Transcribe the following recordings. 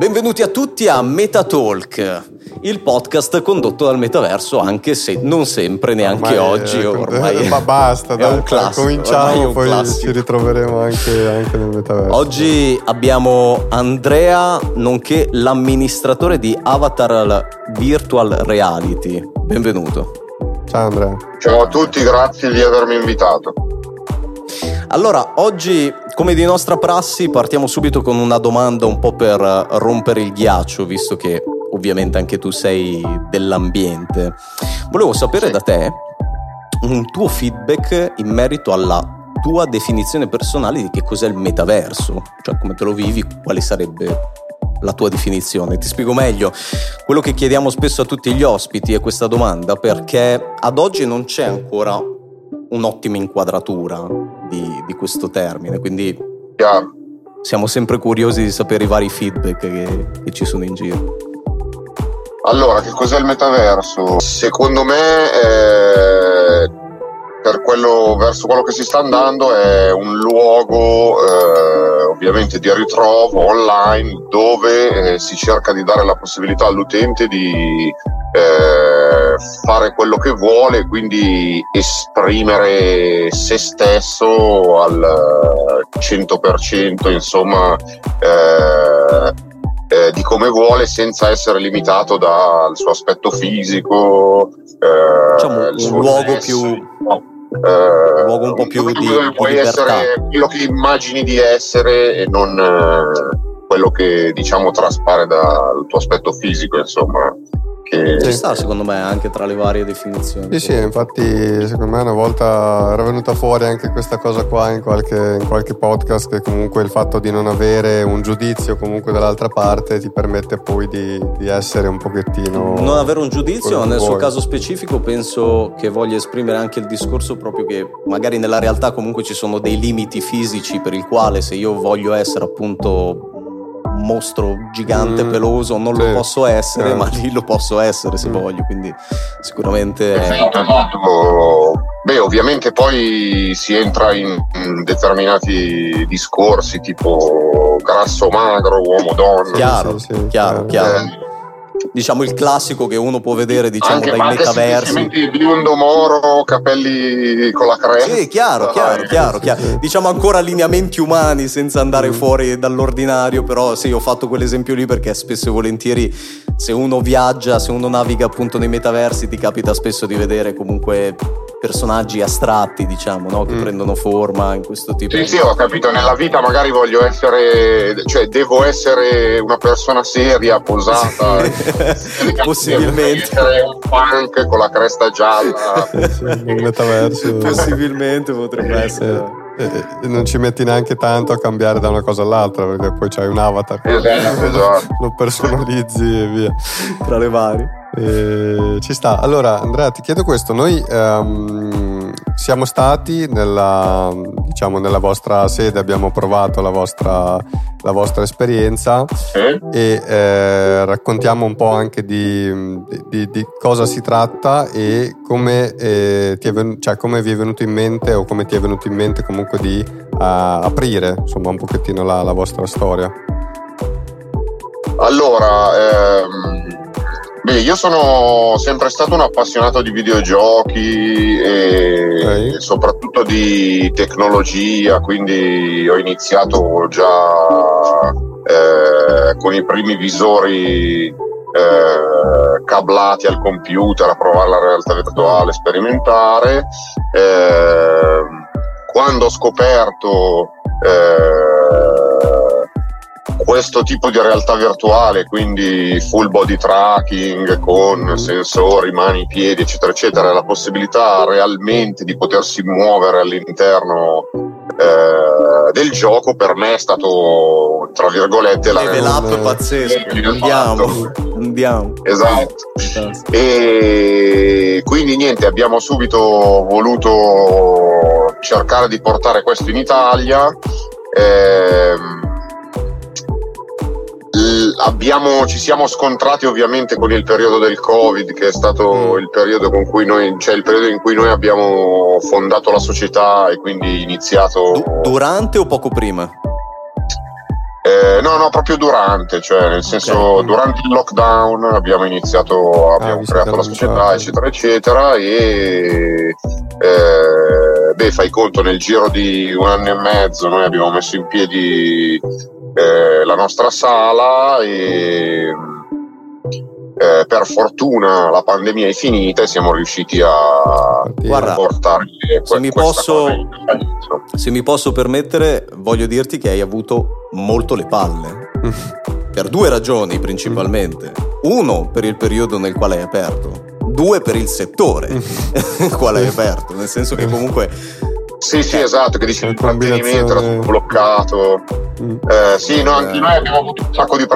Benvenuti a tutti a Metatalk, il podcast condotto dal metaverso, anche se non sempre, neanche ormai oggi. È, ormai ma basta, è dai, un classico. cominciamo, un poi classico. ci ritroveremo anche, anche nel metaverso. Oggi abbiamo Andrea, nonché l'amministratore di Avatar Virtual Reality. Benvenuto. Ciao Andrea. Ciao a tutti, grazie di avermi invitato. Allora, oggi, come di nostra prassi, partiamo subito con una domanda un po' per rompere il ghiaccio, visto che ovviamente anche tu sei dell'ambiente. Volevo sapere Sì. da te un tuo feedback in merito alla tua definizione personale di che cos'è il metaverso, cioè come te lo vivi, quale sarebbe la tua definizione. Ti spiego meglio. Quello che chiediamo spesso a tutti gli ospiti è questa domanda perché ad oggi non c'è ancora un'ottima inquadratura di, di questo termine, quindi Chiaro. siamo sempre curiosi di sapere i vari feedback che, che ci sono in giro. Allora, che cos'è il metaverso? Secondo me, eh, per quello, verso quello che si sta andando, è un luogo eh, ovviamente di ritrovo online dove eh, si cerca di dare la possibilità all'utente di eh, fare quello che vuole, quindi esprimere se stesso al 100%, insomma. eh, eh, di come vuole senza essere limitato dal suo aspetto fisico. eh, Diciamo il un suo luogo sesso, più eh, luogo un po' più dove di puoi libertà. essere quello che immagini di essere e non eh, quello che diciamo traspare dal tuo aspetto fisico, insomma. Che... ci sta secondo me anche tra le varie definizioni. Sì, sì, infatti secondo me una volta era venuta fuori anche questa cosa qua in qualche, in qualche podcast che comunque il fatto di non avere un giudizio comunque dall'altra parte ti permette poi di, di essere un pochettino... Non avere un giudizio, nel suo caso specifico penso che voglia esprimere anche il discorso proprio che magari nella realtà comunque ci sono dei limiti fisici per il quale se io voglio essere appunto un mostro gigante Mm, peloso non sì, lo posso essere, eh. ma lì lo posso essere se Mm. voglio, quindi sicuramente Esatto, esatto. Beh, ovviamente poi si entra in, in determinati discorsi tipo grasso magro, uomo donna. Chiaro, Sì, sì, chiaro, chiaro. Eh, diciamo il classico che uno può vedere diciamo anche, dai anche metaversi. semplicemente biondo moro, capelli con la cresta. Sì, chiaro, chiaro, chiaro, chiaro. Diciamo ancora lineamenti umani senza andare Mm. fuori dall'ordinario, però sì, ho fatto quell'esempio lì perché spesso e volentieri se uno viaggia, se uno naviga appunto nei metaversi, ti capita spesso di vedere comunque personaggi astratti, diciamo, no? che Mm. prendono forma in questo tipo Sì, di... sì, ho capito, nella vita magari voglio essere, cioè devo essere una persona seria, posata. Possibilmente. Devo essere un punk con la cresta gialla. Sì, nel metaverso. Possibilmente potrebbe essere. E non ci metti neanche tanto a cambiare da una cosa all'altra perché poi c'hai un avatar. Esatto, esatto. Lo personalizzi e via. Tra le varie. Eh, ci sta. Allora, Andrea, ti chiedo questo. Noi ehm, siamo stati nella, diciamo, nella vostra sede, abbiamo provato la vostra, la vostra esperienza Eh? e eh, raccontiamo un po' anche di, di- di cosa si tratta e come, eh, ti è ven- cioè, come vi è venuto in mente o come ti è venuto in mente comunque di ah, aprire insomma un pochettino la, la vostra storia. Allora, ehm, beh, io sono sempre stato un appassionato di videogiochi e Ok. soprattutto di tecnologia, quindi ho iniziato già eh, con i primi visori eh, cablati al computer a provare la realtà virtuale, sperimentare. Ehm, quando ho scoperto eh, questo tipo di realtà virtuale, quindi full body tracking con sensori, mani, piedi, eccetera, eccetera, la possibilità realmente di potersi muovere all'interno eh, del gioco per me è stato, tra virgolette, la Level up Eh, pazzesco. Esatto. Andiamo, andiamo. Esatto. Fantastico. E quindi niente, abbiamo subito voluto cercare di portare questo in Italia. L- abbiamo- ci siamo scontrati ovviamente con il periodo del Covid, che è stato Mm. il periodo con cui noi, cioè il periodo in cui noi abbiamo fondato la società e quindi iniziato Du- durante o poco prima? Eh, no, no, proprio durante, cioè nel senso okay. durante il lockdown abbiamo iniziato, abbiamo ah, creato la società, eccetera, eccetera, e eh, beh, fai conto, nel giro di un anno e mezzo noi abbiamo messo in piedi eh, la nostra sala e eh, per fortuna la pandemia è finita e siamo riusciti a Guarda, portare se mi, posso, se mi posso permettere voglio dirti che hai avuto molto le palle. Per due ragioni principalmente. Uno per il periodo nel quale hai aperto. Due per il settore nel quale hai aperto. Nel senso che comunque sì, sì, esatto, che dice l'intrattenimento era tutto bloccato. Mm. Eh, sì, no, anche noi abbiamo avuto un sacco di,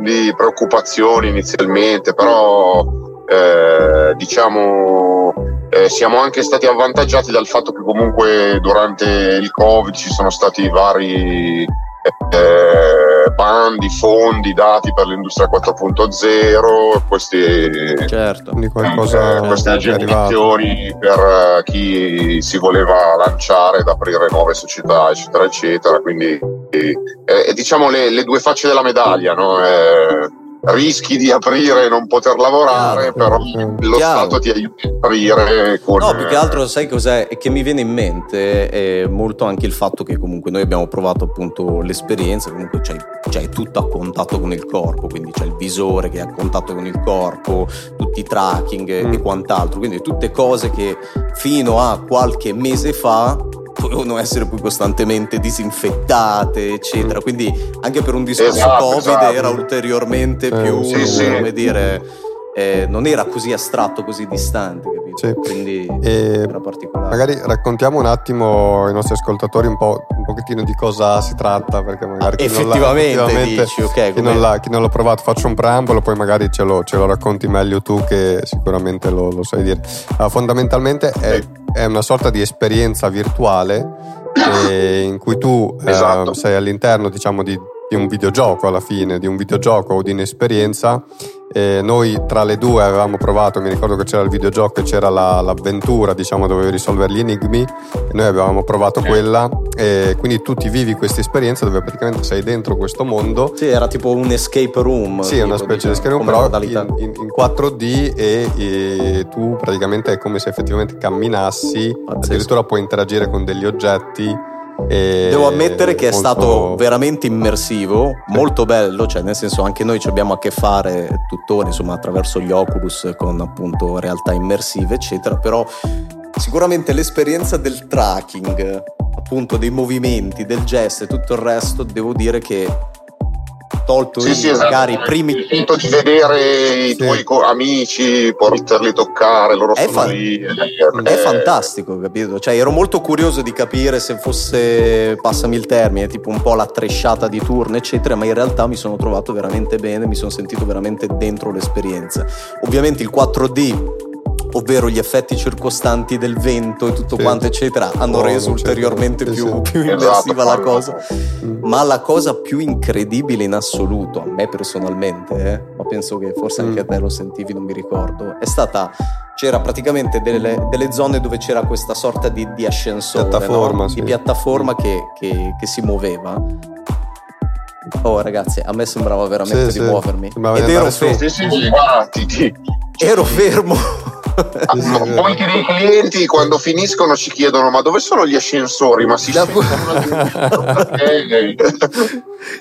di preoccupazioni inizialmente, però eh, diciamo eh, siamo anche stati avvantaggiati dal fatto che comunque durante il Covid ci sono stati vari eh, bandi, fondi dati per l'industria 4.0, questi, certo. qualcosa eh, queste agevolazioni per eh, chi si voleva lanciare ed aprire nuove società, eccetera, eccetera. Quindi eh, diciamo le, le, due facce della medaglia, no? Eh, rischi di aprire e non poter lavorare, Chiaro. però lo Chiaro. Stato ti aiuta a aprire. Con... No, più che altro sai cos'è? E che mi viene in mente è molto anche il fatto che comunque noi abbiamo provato appunto l'esperienza, comunque c'è, c'è tutto a contatto con il corpo, quindi c'è il visore che è a contatto con il corpo, tutti i tracking mm. e quant'altro, quindi tutte cose che fino a qualche mese fa dovevano essere poi costantemente disinfettate, eccetera. Quindi anche per un discorso esatto, Covid esatto. era ulteriormente eh, più, sì, sì. come dire, eh, non era così astratto, così distante, capito? Sì. Quindi era particolare. Magari raccontiamo un attimo ai nostri ascoltatori un, po', un pochettino di cosa si tratta, perché magari chi effettivamente, non l'ha, effettivamente dici, okay, chi, non l'ha, chi, non l'ha, provato faccio un preambolo, poi magari ce lo, ce lo racconti meglio tu che sicuramente lo, lo sai dire. Uh, fondamentalmente è, è, una sorta di esperienza virtuale eh, in cui tu eh, esatto. uh, sei all'interno diciamo di di un videogioco alla fine, di un videogioco o di un'esperienza. E noi tra le due avevamo provato, mi ricordo che c'era il videogioco e c'era la, l'avventura, diciamo, dovevi risolvere gli enigmi, e noi avevamo provato quella, e quindi tu ti vivi questa esperienza dove praticamente sei dentro questo mondo. Sì, era tipo un escape room. Sì, una specie di escape room, però in, in, in, 4D e, e, tu praticamente è come se effettivamente camminassi, Pazzesco. addirittura puoi interagire con degli oggetti e Devo ammettere che molto... è stato veramente immersivo, molto bello, cioè nel senso anche noi ci abbiamo a che fare tuttora, insomma, attraverso gli Oculus con appunto realtà immersive, eccetera, però sicuramente l'esperienza del tracking, appunto dei movimenti, del gesto e tutto il resto, devo dire che tolto sì, sì, esatto. magari esatto. primi il punto di vedere i tuoi amici poterli toccare loro è, fa- lì, è, è fantastico capito cioè ero molto curioso di capire se fosse passami il termine tipo un po' la tresciata di turno eccetera ma in realtà mi sono trovato veramente bene mi sono sentito veramente dentro l'esperienza ovviamente il 4D ovvero gli effetti circostanti del vento e tutto sì. quanto eccetera hanno oh, reso ulteriormente più, sì. più esatto, immersiva esatto. la cosa ma la cosa più incredibile in assoluto a me personalmente eh, ma penso che forse anche mm. a te lo sentivi non mi ricordo è stata c'era praticamente delle, delle zone dove c'era questa sorta di, di ascensore piattaforma, no? sì. di piattaforma che, che, che si muoveva Oh ragazzi, a me sembrava veramente sì, di sì. muovermi. Ed ero, fe- sì, sì, sì, ero fermo Molti dei clienti quando finiscono ci chiedono ma dove sono gli ascensori? Ma si da...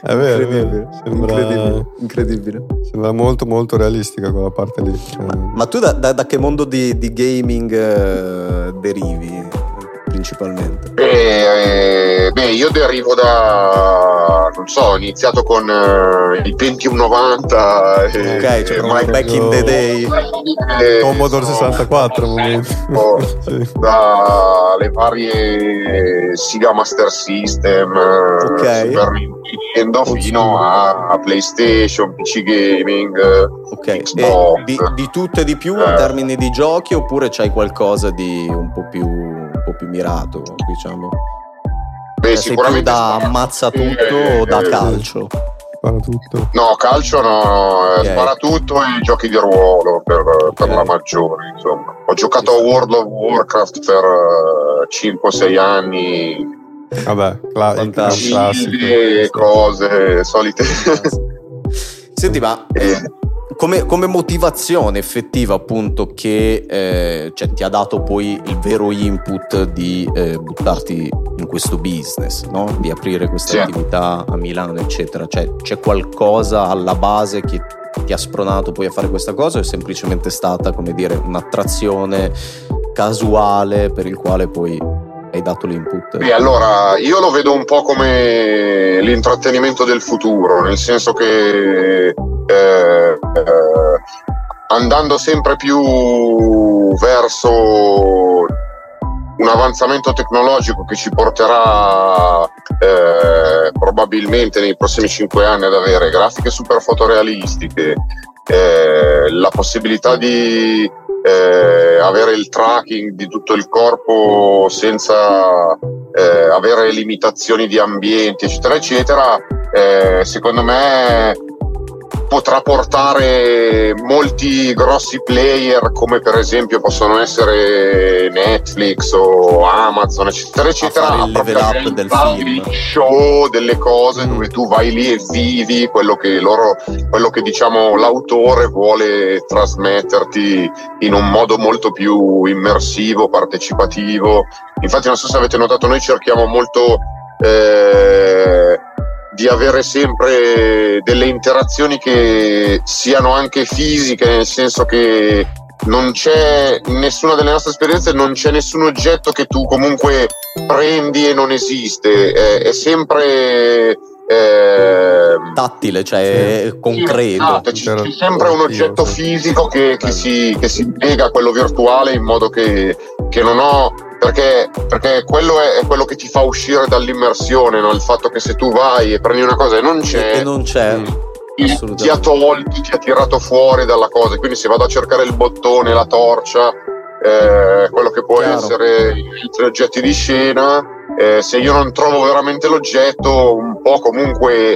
È vero, incredibile. Sembra... incredibile. incredibile. Sembra molto molto realistica quella parte lì. Ma tu da, da, da che mondo di, di gaming uh, derivi? Principalmente? Beh, eh, beh, io derivo da, non so, ho iniziato con eh, il Pentium 90. Ok, e, cioè ormai back in the day. Eh, Commodore 64 oh, sì. dalle varie Sega Master System, okay. Super Nintendo fino a PlayStation, PC Gaming, Ok, di, di tutto e di più in termini di giochi oppure c'hai qualcosa di un po' più po' più mirato, diciamo. Beh, cioè, sicuramente da ammazza tutto eh, o da eh, calcio? Spara tutto. No, calcio no, eh, okay. spara tutto e giochi di ruolo per, okay. per la maggiore, insomma. Ho giocato a World of Warcraft per uh, eh, 5-6 anni Vabbè, cla- Fantastico. cose solite. Senti, ma eh, come, come, motivazione effettiva appunto che eh, cioè, ti ha dato poi il vero input di eh, buttarti in questo business, no? di aprire questa sì. attività a Milano eccetera, cioè, c'è qualcosa alla base che ti ha spronato poi a fare questa cosa o è semplicemente stata come dire un'attrazione casuale per il quale poi hai dato l'input? E allora io lo vedo un po' come l'intrattenimento del futuro, nel senso che eh, eh, andando sempre più verso un avanzamento tecnologico che ci porterà eh, probabilmente nei prossimi cinque anni ad avere grafiche super fotorealistiche, eh, la possibilità di eh, avere il tracking di tutto il corpo senza eh, avere limitazioni di ambienti, eccetera, eccetera, eh, secondo me potrà portare molti grossi player come per esempio possono essere Netflix o Amazon eccetera eccetera a fare il level up del film show delle cose mm. dove tu vai lì e vivi quello che loro quello che diciamo l'autore vuole trasmetterti in un modo molto più immersivo partecipativo infatti non so se avete notato noi cerchiamo molto eh, di avere sempre delle interazioni che siano anche fisiche, nel senso che non c'è nessuna delle nostre esperienze, non c'è nessun oggetto che tu comunque prendi e non esiste, è, è sempre eh, tattile, cioè sì. concreto. Esatto, c'è, c'è, sempre un oggetto fisico che, che, si, che si lega a quello virtuale in modo che, che non ho perché, perché quello è, è, quello che ti fa uscire dall'immersione, no? il fatto che se tu vai e prendi una cosa e non c'è, e non c'è. Ti ha tolto, ti ha tirato fuori dalla cosa. Quindi se vado a cercare il bottone, la torcia, eh, quello che può Chiaro. essere gli oggetti di scena, eh, se io non trovo veramente l'oggetto, un po' comunque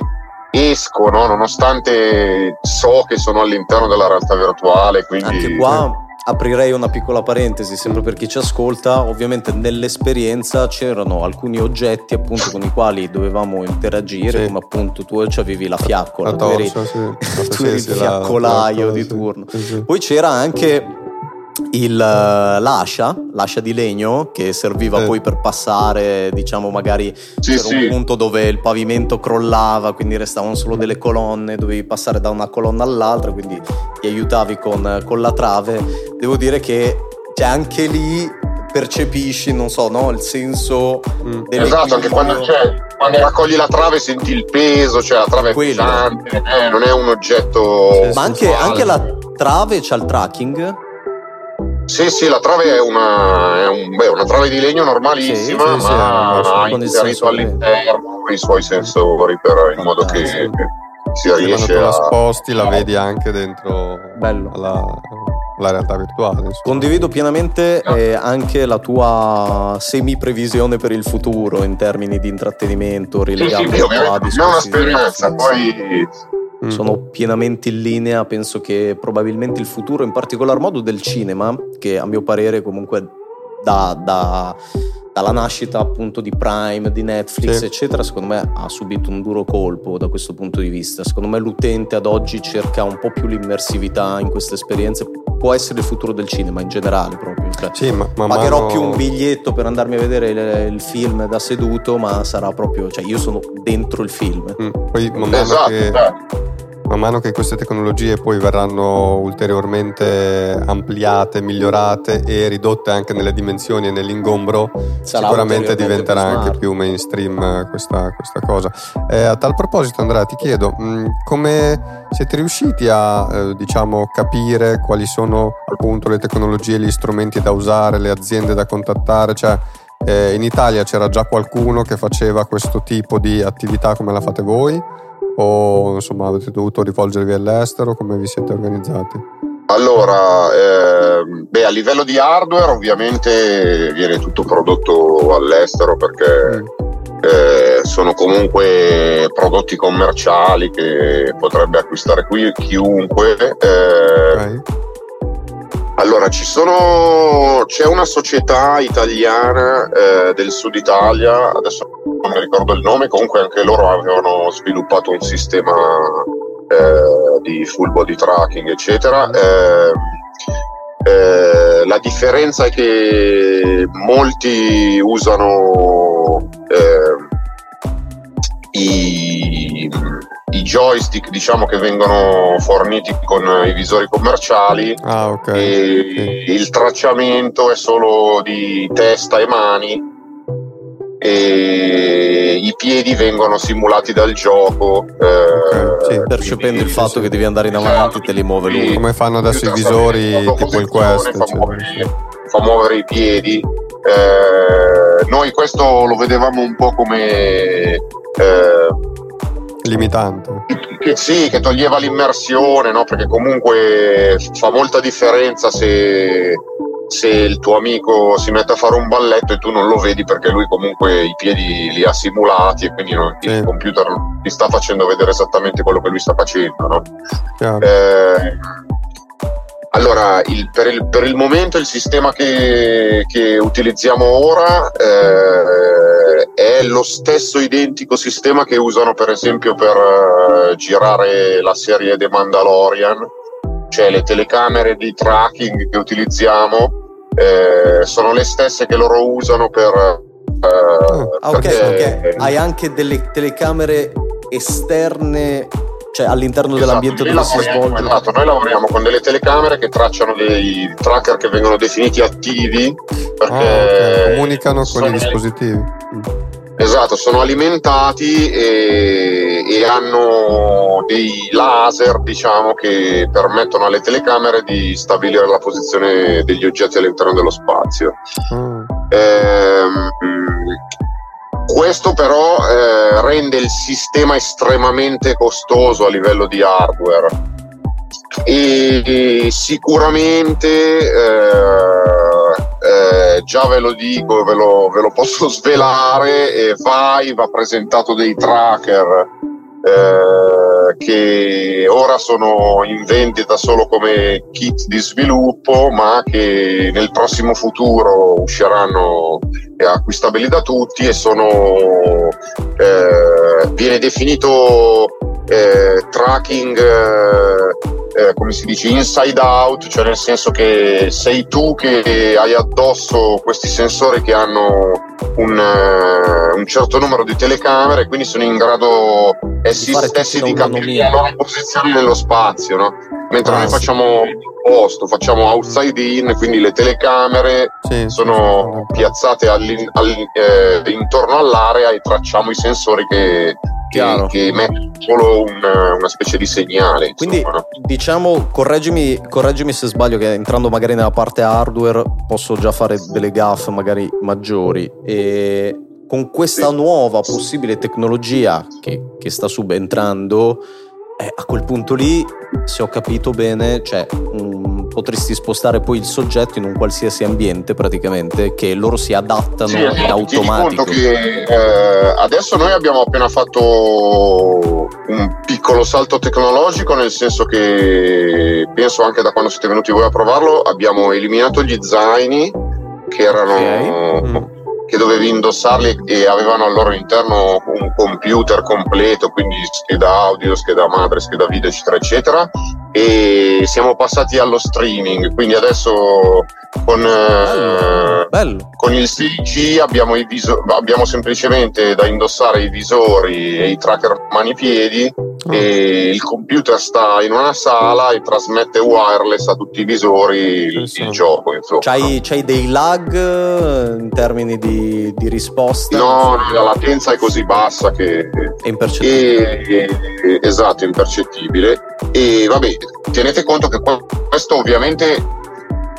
esco, no? nonostante so che sono all'interno della realtà virtuale. Quindi, Anche qua aprirei una piccola parentesi sempre per chi ci ascolta, ovviamente nell'esperienza c'erano alcuni oggetti appunto con i quali dovevamo interagire, sì. come appunto tu avevi la fiaccola, la tu eri, sì. tu eri il fiaccolaio la, di turno. Poi c'era anche il, uh, l'ascia, l'ascia di legno che serviva eh. poi per passare, diciamo magari sì, c'era sì. un punto dove il pavimento crollava, quindi restavano solo delle colonne, dovevi passare da una colonna all'altra, quindi ti aiutavi con, con la trave. Devo dire che cioè, anche lì percepisci, non so, no, il senso mm. Esatto, anche quando, cioè, quando raccogli la trave senti il peso, cioè la trave è Quello. pesante, eh, non è un oggetto... Ma anche, anche la trave c'ha il tracking? Sì, sì, la trave è una, è un, beh, una trave di legno normalissima, sì, sì, ma sì, ha inserito all'interno i suoi sensori per, in modo che, che si riesce a... la sposti la vedi anche dentro Bello. Alla, la realtà virtuale. Insomma. Condivido pienamente eh, anche la tua semi-previsione per il futuro in termini di intrattenimento, rilegato sì, sì, a discorsi. È una speranza, poi Mm. Sono pienamente in linea, penso che probabilmente il futuro, in particolar modo del cinema, che a mio parere comunque da, da, dalla nascita appunto di Prime, di Netflix, sì. eccetera, secondo me ha subito un duro colpo da questo punto di vista. Secondo me l'utente ad oggi cerca un po' più l'immersività in queste esperienze. Può essere il futuro del cinema in generale proprio. Cioè, sì, ma, ma pagherò mano... più un biglietto per andarmi a vedere il, il, film da seduto, ma sarà proprio, cioè io sono dentro il film. Mm, poi man mano esatto, che man mano che queste tecnologie poi verranno ulteriormente ampliate, migliorate e ridotte anche nelle dimensioni e nell'ingombro, Sarà sicuramente diventerà anche più mainstream questa, questa cosa. Eh, a tal proposito, Andrea, ti chiedo mh, mm, come siete riusciti a eh, diciamo, capire quali sono appunto le tecnologie, gli strumenti da usare, le aziende da contattare? Cioè, eh, in Italia c'era già qualcuno che faceva questo tipo di attività come la fate voi? O insomma avete dovuto rivolgervi all'estero? Come vi siete organizzati? Allora, eh, beh, a livello di hardware ovviamente viene tutto prodotto all'estero perché mm. eh, sono comunque prodotti commerciali che potrebbe acquistare qui chiunque. Eh, okay. Allora, sono, c'è una società italiana eh, del sud Italia, adesso non mi ricordo il nome, comunque anche loro avevano sviluppato un sistema eh, di full body tracking, eccetera. Eh, eh la differenza è che molti usano eh, i i joystick diciamo che vengono forniti con i visori commerciali ah, okay. e sì. il tracciamento è solo di testa e mani e i piedi vengono simulati dal gioco okay, sì. percependo il fatto che devi andare in avanti te li muove lui come fanno adesso i visori tipo il Quest fa, cioè. muovere, fa muovere i piedi eh, noi questo lo vedevamo un po' come eh, limitante. Che sì, che toglieva l'immersione, no? perché comunque fa molta differenza se, se, il tuo amico si mette a fare un balletto e tu non lo vedi perché lui comunque i piedi li ha simulati e quindi non, sì. il computer ti sta facendo vedere esattamente quello che lui sta facendo. No? Eh, allora, il, per, il, per, il, momento il sistema che, che utilizziamo ora eh, è lo stesso identico sistema che usano per esempio per uh, girare la serie The Mandalorian, cioè le telecamere di tracking che utilizziamo eh, sono le stesse che loro usano per... Uh, ah, ok, ok. Hai anche delle telecamere esterne cioè all'interno esatto, dell'ambiente dove si svolge. Esatto, noi lavoriamo con delle telecamere che tracciano dei tracker che vengono definiti attivi perché ah, okay. comunicano con i dispositivi. Esatto, sono alimentati e, e, hanno dei laser, diciamo, che permettono alle telecamere di stabilire la posizione degli oggetti all'interno dello spazio. Mm. Ehm, questo però eh, rende il sistema estremamente costoso a livello di hardware. E sicuramente eh, eh, già ve lo dico, ve lo, ve lo posso svelare, e vai, va presentato dei tracker eh, che ora sono in vendita solo come kit di sviluppo, ma che nel prossimo futuro usciranno acquistabili da tutti e sono eh, viene definito eh, tracking eh, come si dice inside out cioè nel senso che sei tu che hai addosso questi sensori che hanno un, uh, un certo numero di telecamere quindi sono in grado essi stessi di capire le loro posizioni nello spazio no? mentre ah, noi facciamo posto, facciamo outside in, quindi le telecamere sì, sono sì, piazzate all, eh, intorno all'area e tracciamo i sensori che, che, che emettono solo un, una specie di segnale. Quindi insomma, no? diciamo, correggimi, correggimi se sbaglio, che entrando magari nella parte hardware posso già fare delle gaffe magari maggiori. E con questa sì. nuova possibile tecnologia che, che sta subentrando eh, a quel punto lì, se ho capito bene, cioè, um, potresti spostare poi il soggetto in un qualsiasi ambiente praticamente, che loro si adattano sì, in automatico. Che, eh, adesso noi abbiamo appena fatto un piccolo salto tecnologico, nel senso che penso anche da quando siete venuti voi a provarlo, abbiamo eliminato gli zaini che erano... Okay. Mm che dovevi indossarli e avevano al loro interno un computer completo, quindi scheda audio, scheda madre, scheda video, eccetera, eccetera. E siamo passati allo streaming, quindi adesso con, bello, eh, bello. con il 6G abbiamo, viso- abbiamo, semplicemente da indossare i visori e i tracker mani-piedi oh. e il computer sta in una sala e trasmette wireless a tutti i visori il, il gioco. Insomma. C'hai, c'hai, dei lag eh, in termini di, di risposta? No, la latenza è così bassa che è impercettibile. E, e, esatto, impercettibile. E vabbè, tenete conto che questo ovviamente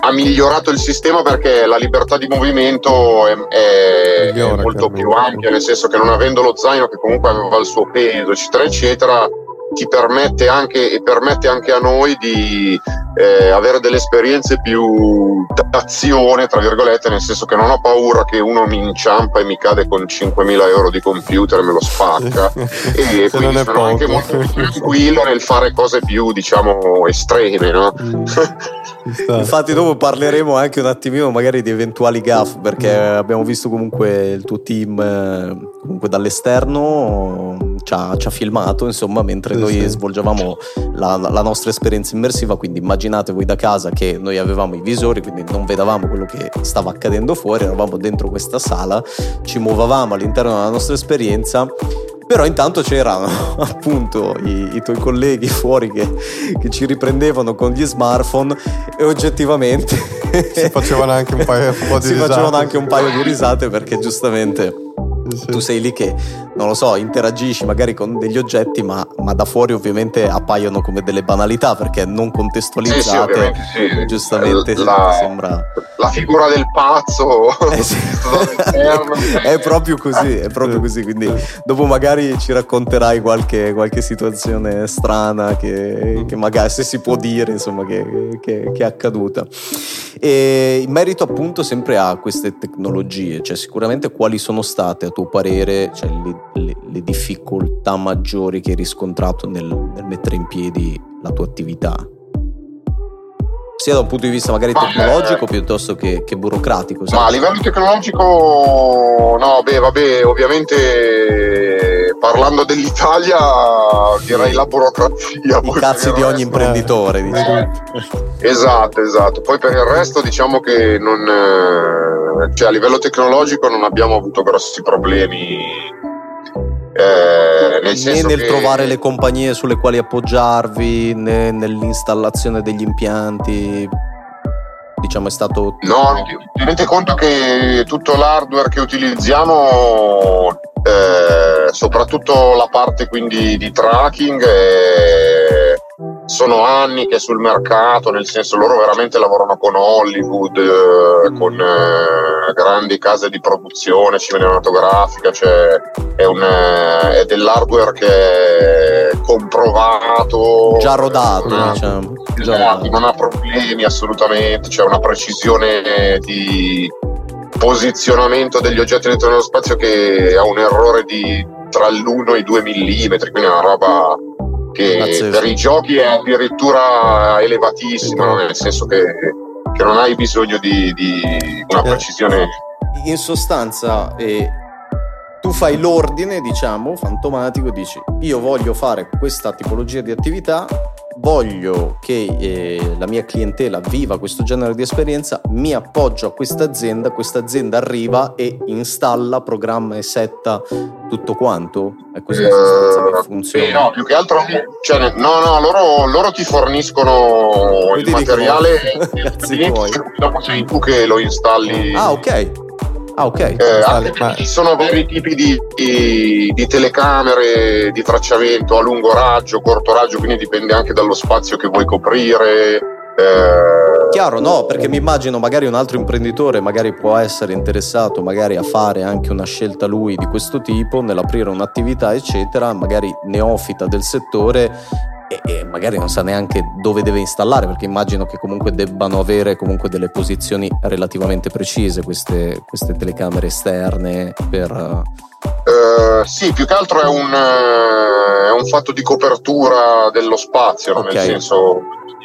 ha migliorato il sistema perché la libertà di movimento è, è, è molto più ampia, nel senso che non avendo lo zaino che comunque aveva il suo peso, eccetera, eccetera, ti permette anche e permette anche a noi di eh, avere delle esperienze più d'azione, tra virgolette, nel senso che non ho paura che uno mi inciampa e mi cade con 5.000 euro di computer e me lo spacca. e quindi sono poco. anche molto tranquillo nel fare cose più, diciamo, estreme, no? Mm. Infatti dopo parleremo anche un attimino magari di eventuali gaff perché abbiamo visto comunque il tuo team eh, comunque dall'esterno ci ha, ci ha filmato insomma mentre sì, noi sì. svolgevamo la, la, nostra esperienza immersiva quindi immaginate voi da casa che noi avevamo i visori quindi non vedevamo quello che stava accadendo fuori eravamo dentro questa sala ci muovevamo all'interno della nostra esperienza però intanto c'erano appunto i, i tuoi colleghi fuori che, che, ci riprendevano con gli smartphone e oggettivamente si facevano anche un paio, un di si risate. facevano anche un paio di risate perché giustamente sì. tu sei lì che, non lo so, interagisci magari con degli oggetti, ma, ma, da fuori ovviamente appaiono come delle banalità perché non contestualizzate. Sì, sì, giustamente la, sembra. La figura del pazzo eh sì. è proprio così, è proprio così. Quindi dopo magari ci racconterai qualche, qualche situazione strana che, che, magari se si può dire, insomma, che, che, che è accaduta. E in merito appunto sempre a queste tecnologie, cioè sicuramente quali sono state a tuo parere cioè, le, le, le, difficoltà maggiori che hai riscontrato nel, nel mettere in piedi la tua attività? sia da un punto di vista magari tecnologico eh, piuttosto che, che burocratico. Sai? Ma a livello tecnologico, no, beh, vabbè, ovviamente parlando dell'Italia direi la burocrazia. I cazzi di ogni imprenditore. Diciamo. Esatto, esatto. Poi per il resto diciamo che non, eh, cioè, a livello tecnologico non abbiamo avuto grossi problemi eh, nel né nel che... trovare le compagnie sulle quali appoggiarvi, né nell'installazione degli impianti. Diciamo è stato. No, tenete conto che tutto l'hardware che utilizziamo, eh, soprattutto la parte quindi di tracking, è sono anni che è sul mercato, nel senso loro veramente lavorano con Hollywood, eh, con eh, grandi case di produzione cinematografica, cioè è, un, eh, è dell'hardware che è comprovato. Già rodato, non, diciamo. Già non ha problemi assolutamente, c'è una precisione di posizionamento degli oggetti all'interno dello spazio che ha un errore di tra l'1 e i 2 mm, quindi è una roba che Pazzesco. per i giochi è addirittura elevatissima, nel senso che, che, non hai bisogno di, di una eh, precisione. In sostanza, eh, tu fai l'ordine, diciamo, fantomatico, dici io voglio fare questa tipologia di attività voglio che eh, la mia clientela viva questo genere di esperienza, mi appoggio a questa azienda, questa azienda arriva e installa, programma e setta tutto quanto? È così eh, che funziona? Eh, no, più che altro, cioè, no, no, loro, loro ti forniscono il materiale, dopo sei tu che lo installi. Ah, ok. Ah, ok. Eh, vale, ma... Ci sono vari tipi di, di, di, telecamere di tracciamento a lungo raggio, corto raggio, quindi dipende anche dallo spazio che vuoi coprire. Eh... Chiaro, no, perché mi immagino magari un altro imprenditore magari può essere interessato magari a fare anche una scelta lui di questo tipo, nell'aprire un'attività, eccetera, magari neofita del settore e, e, magari non sa neanche dove deve installare perché immagino che comunque debbano avere comunque delle posizioni relativamente precise queste, queste telecamere esterne per... Uh, sì, più che altro è un, uh, è un, fatto di copertura dello spazio, okay. nel senso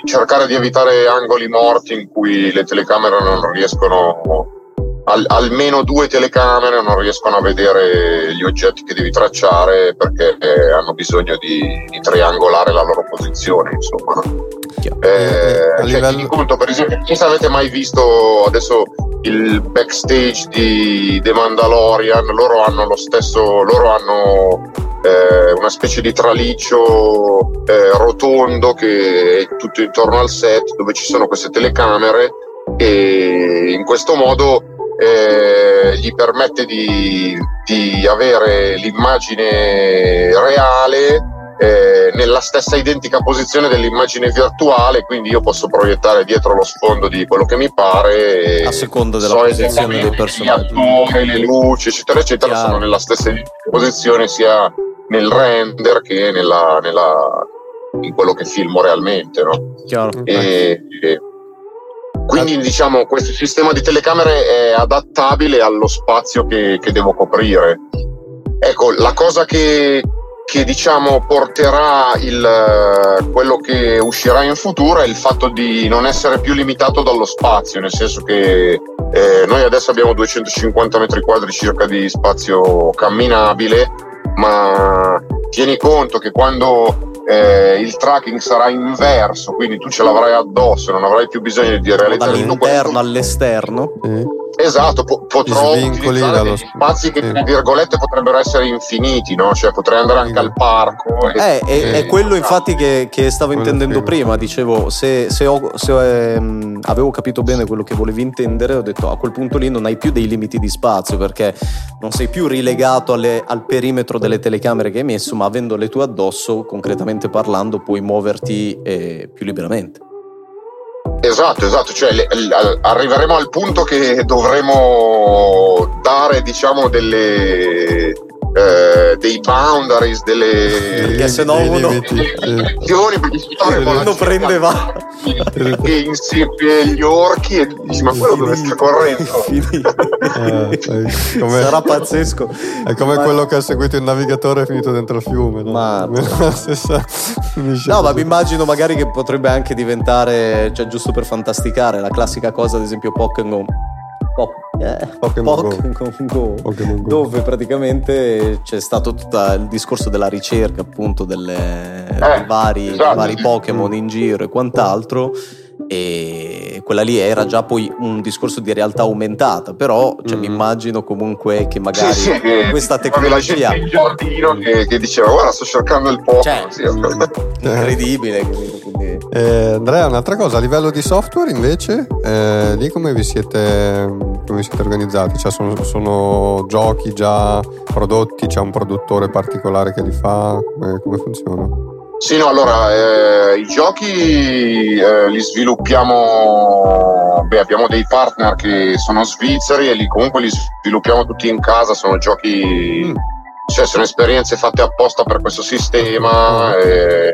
cercare di evitare angoli morti in cui le telecamere non riescono al, almeno due telecamere non riescono a vedere gli oggetti che devi tracciare perché eh, hanno bisogno di, di, triangolare la loro posizione, insomma. Eh, eh, cioè, livello... conto, per esempio, se avete mai visto adesso il backstage di The Mandalorian, loro hanno lo stesso, loro hanno eh, una specie di traliccio eh, rotondo che è tutto intorno al set dove ci sono queste telecamere e in questo modo eh, gli permette di, di, avere l'immagine reale eh, nella stessa identica posizione dell'immagine virtuale, quindi io posso proiettare dietro lo sfondo di quello che mi pare. A seconda della so posizione dei personaggi. Gli attori, le luci, eccetera, eccetera, Chiaro. sono nella stessa posizione sia nel render che nella, nella in quello che filmo realmente. No? Chiaro. E, e quindi diciamo questo sistema di telecamere è adattabile allo spazio che, che devo coprire. Ecco, la cosa che, che diciamo porterà il, quello che uscirà in futuro è il fatto di non essere più limitato dallo spazio, nel senso che eh, noi adesso abbiamo 250 metri quadri circa di spazio camminabile, ma tieni conto che quando eh, il tracking sarà inverso, quindi tu ce l'avrai addosso, non avrai più bisogno di realizzare dall'interno all'esterno. Sì. Esatto, po- potrò utilizzare degli spazi che, tra virgolette, potrebbero essere infiniti, no? Cioè potrei andare anche al parco. E, eh, e, è quello infatti che, che stavo intendendo prima, dicevo, se, se, ho, se ehm, avevo capito bene quello che volevi intendere, ho detto a quel punto lì non hai più dei limiti di spazio, perché non sei più rilegato alle, al perimetro delle telecamere che hai messo, ma avendo le tue addosso, concretamente parlando, puoi muoverti eh, più liberamente. Esatto, esatto, cioè le, le, arriveremo al punto che dovremo dare diciamo delle eh, dei boundaries, delle perché se no uno azioni perché si uno prende va che insegue gli orchi e dici ma quello dove sta correndo? Eh, come, sarà pazzesco. È come ma... quello che ha seguito il navigatore e è finito dentro il fiume no? ma stessa... no ma mi immagino magari che potrebbe anche diventare cioè giusto per fantasticare la classica cosa ad esempio Pokémon. Po- eh, Pokémon, Pokémon, Go. Go, Pokémon Go, dove praticamente c'è stato tutto il discorso della ricerca appunto delle, eh, dei, vari, esatto. vari Pokémon in giro e quant'altro e quella lì era già poi un discorso di realtà aumentata però cioè, mm. mi immagino comunque che magari sì, sì, questa tecnologia la in giardino che, che, diceva guarda sto cercando il Pokémon cioè, sì, incredibile eh, Andrea un'altra cosa a livello di software invece eh, lì come vi siete, come siete organizzati cioè sono, sono, giochi già prodotti c'è un produttore particolare che li fa come, come funziona? Sì, no, allora eh, i giochi eh, li sviluppiamo, beh, abbiamo dei partner che sono svizzeri e li comunque li sviluppiamo tutti in casa, sono giochi, mm. cioè sono esperienze fatte apposta per questo sistema. Mm. E,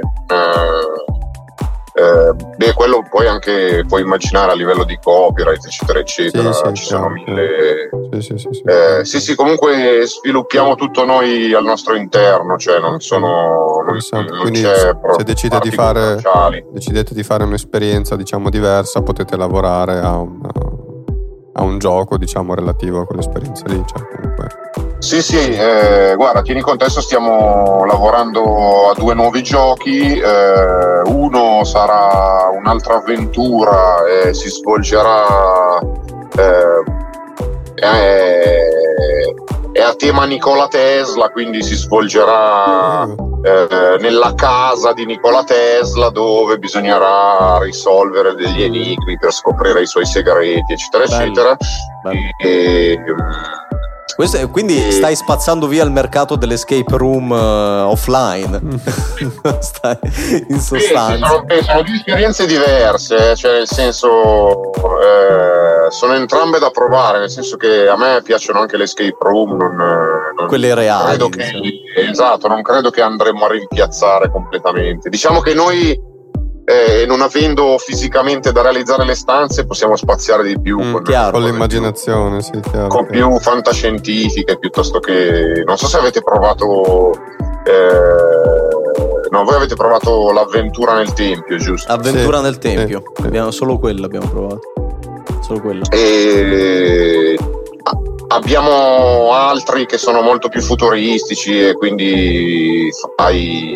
eh, eh, beh, quello poi anche puoi immaginare a livello di copyright, eccetera, eccetera. Sì, sì, ci sono mille. Sì sì sì, eh, sì, sì, comunque sviluppiamo tutto noi al nostro interno, cioè non sono. Non, non Quindi se decide di fare, decidete di fare un'esperienza, diciamo, diversa, potete lavorare a un, a un gioco, diciamo, relativo a quell'esperienza lì. Cioè, comunque. Sì, sì, eh, guarda, tieni conto, adesso stiamo lavorando a due nuovi giochi, eh, uno sarà un'altra avventura e si svolgerà, eh, è, è, a tema Nikola Tesla, quindi si svolgerà eh, nella casa di Nikola Tesla dove bisognerà risolvere degli enigmi per scoprire i suoi segreti, eccetera, Bello. eccetera. Bello. E, questo, quindi stai spazzando via il mercato dell'escape room uh, offline, stai, in sostanza. Sì, sono, sono due esperienze diverse, eh, cioè nel senso eh, sono entrambe da provare, nel senso che a me piacciono anche le escape room, non, non quelle reali. Che, esatto, non credo che andremo a rimpiazzare completamente. Diciamo che noi eh, non avendo fisicamente da realizzare le stanze possiamo spaziare di più mm, con, chiaro, con l'immaginazione, più, sì, chiaro, con chiaro. più fantascientifiche piuttosto che non so se avete provato eh, no, voi avete provato l'avventura nel tempio, giusto? Avventura sì, nel tempio, sì. abbiamo, solo quello abbiamo provato. Solo quello. E abbiamo altri che sono molto più futuristici e quindi fai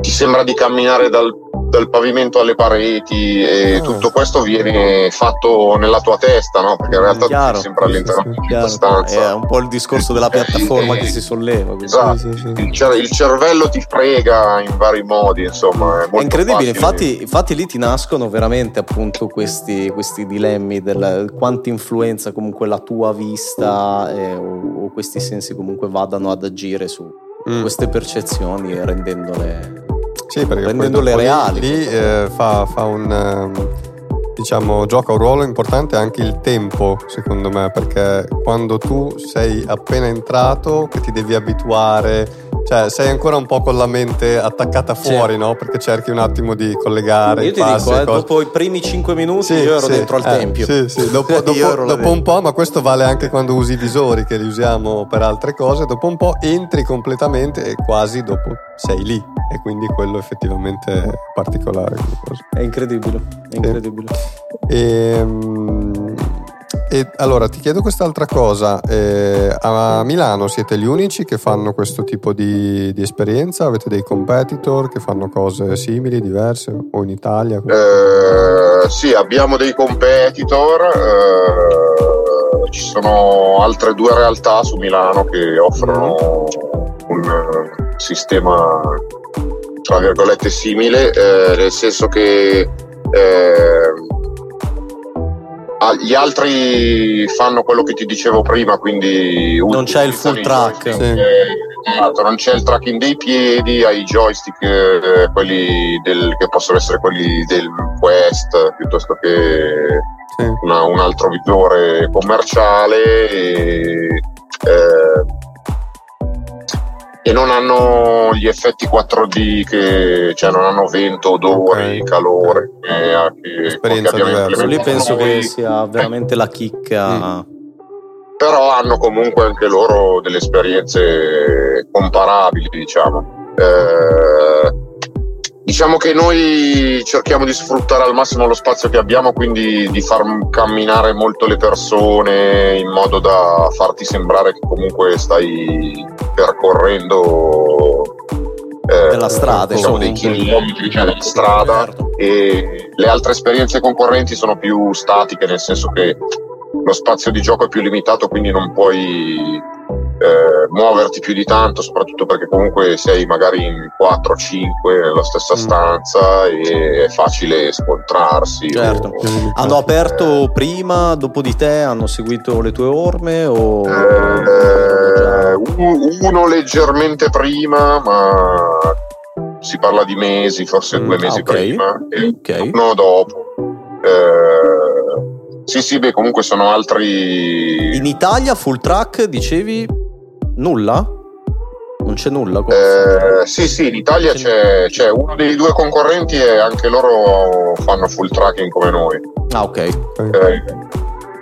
ti sembra di camminare dal dal pavimento alle pareti e oh. tutto questo viene fatto nella tua testa, no? Perché in realtà chiaro, sei sempre all'interno sì, sì, della stanza. È un po' il discorso della piattaforma eh, che si solleva. Esatto. Sì, il, cer- il, cervello ti frega in vari modi, insomma. È, è incredibile, infatti, infatti, lì ti nascono veramente appunto questi, questi dilemmi del quanta influenza comunque la tua vista eh, o, o, questi sensi comunque vadano ad agire su mm. queste percezioni rendendole sì, perché rendendole reali. Lì eh, fa, fa, un ehm, diciamo gioca un ruolo importante anche il tempo, secondo me, perché quando tu sei appena entrato, che ti devi abituare, cioè, sei ancora un po' con la mente attaccata fuori, sì. no? Perché cerchi un attimo di collegare. Io ti passi, dico, eh, dopo i primi 5 minuti sì, io ero sì, dentro al eh, tempio. Sì, sì, dopo, dopo, dopo un po', ma questo vale anche quando usi i visori che li usiamo per altre cose, dopo un po' entri completamente e quasi dopo sei lì. E quindi quello effettivamente è particolare. È incredibile, è incredibile. E, ehm, e allora ti chiedo quest'altra cosa, eh, a Milano siete gli unici che fanno questo tipo di, di, esperienza? Avete dei competitor che fanno cose simili, diverse o in Italia? Eh, sì, abbiamo dei competitor, eh, ci sono altre due realtà su Milano che offrono mm. un sistema tra virgolette simile, eh, nel senso che eh, Ah, gli altri fanno quello che ti dicevo prima, quindi non c'è il full track. Sì. Esatto, non c'è il tracking dei piedi, hai i joystick, eh, quelli del, che possono essere quelli del Quest piuttosto che sì. una, un altro visore commerciale. E, eh, e non hanno gli effetti 4D che cioè non hanno vento, odori, okay. calore. Eh, Esperienza diversa. Lì penso noi. che sia veramente la chicca. Mm. Però hanno comunque anche loro delle esperienze comparabili, diciamo. Eh, Diciamo che noi cerchiamo di sfruttare al massimo lo spazio che abbiamo, quindi di far camminare molto le persone in modo da farti sembrare che comunque stai percorrendo eh, della strada, sono dei chilometri cioè della strada certo. e le altre esperienze concorrenti sono più statiche, nel senso che lo spazio di gioco è più limitato, quindi non puoi eh, muoverti più di tanto, soprattutto perché comunque sei magari in 4-5 nella stessa mm. stanza e è facile scontrarsi. Certo. O, hanno eh, aperto prima, dopo di te, hanno seguito le tue orme? O... Eh, uno leggermente prima, ma si parla di mesi, forse mm, due mesi okay. prima, e okay. uno dopo. Eh, sì, sì, beh, comunque sono altri. In Italia, full track, dicevi Nulla? Non c'è nulla? Eh, sì, sì, in Italia c'è, c'è, uno dei due concorrenti e anche loro fanno full tracking come noi. Ah, ok.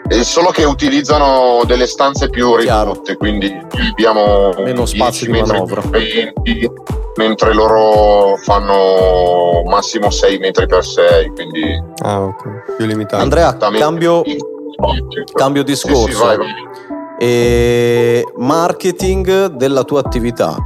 Eh, solo che utilizzano delle stanze più ridotte, quindi abbiamo meno spazio di manovra. 20, mentre loro fanno massimo 6 metri per 6, quindi... Ah, ok. Più limitato. Andrea, cambio, cambio discorso. Sì, sì, vai, vai e marketing della tua attività.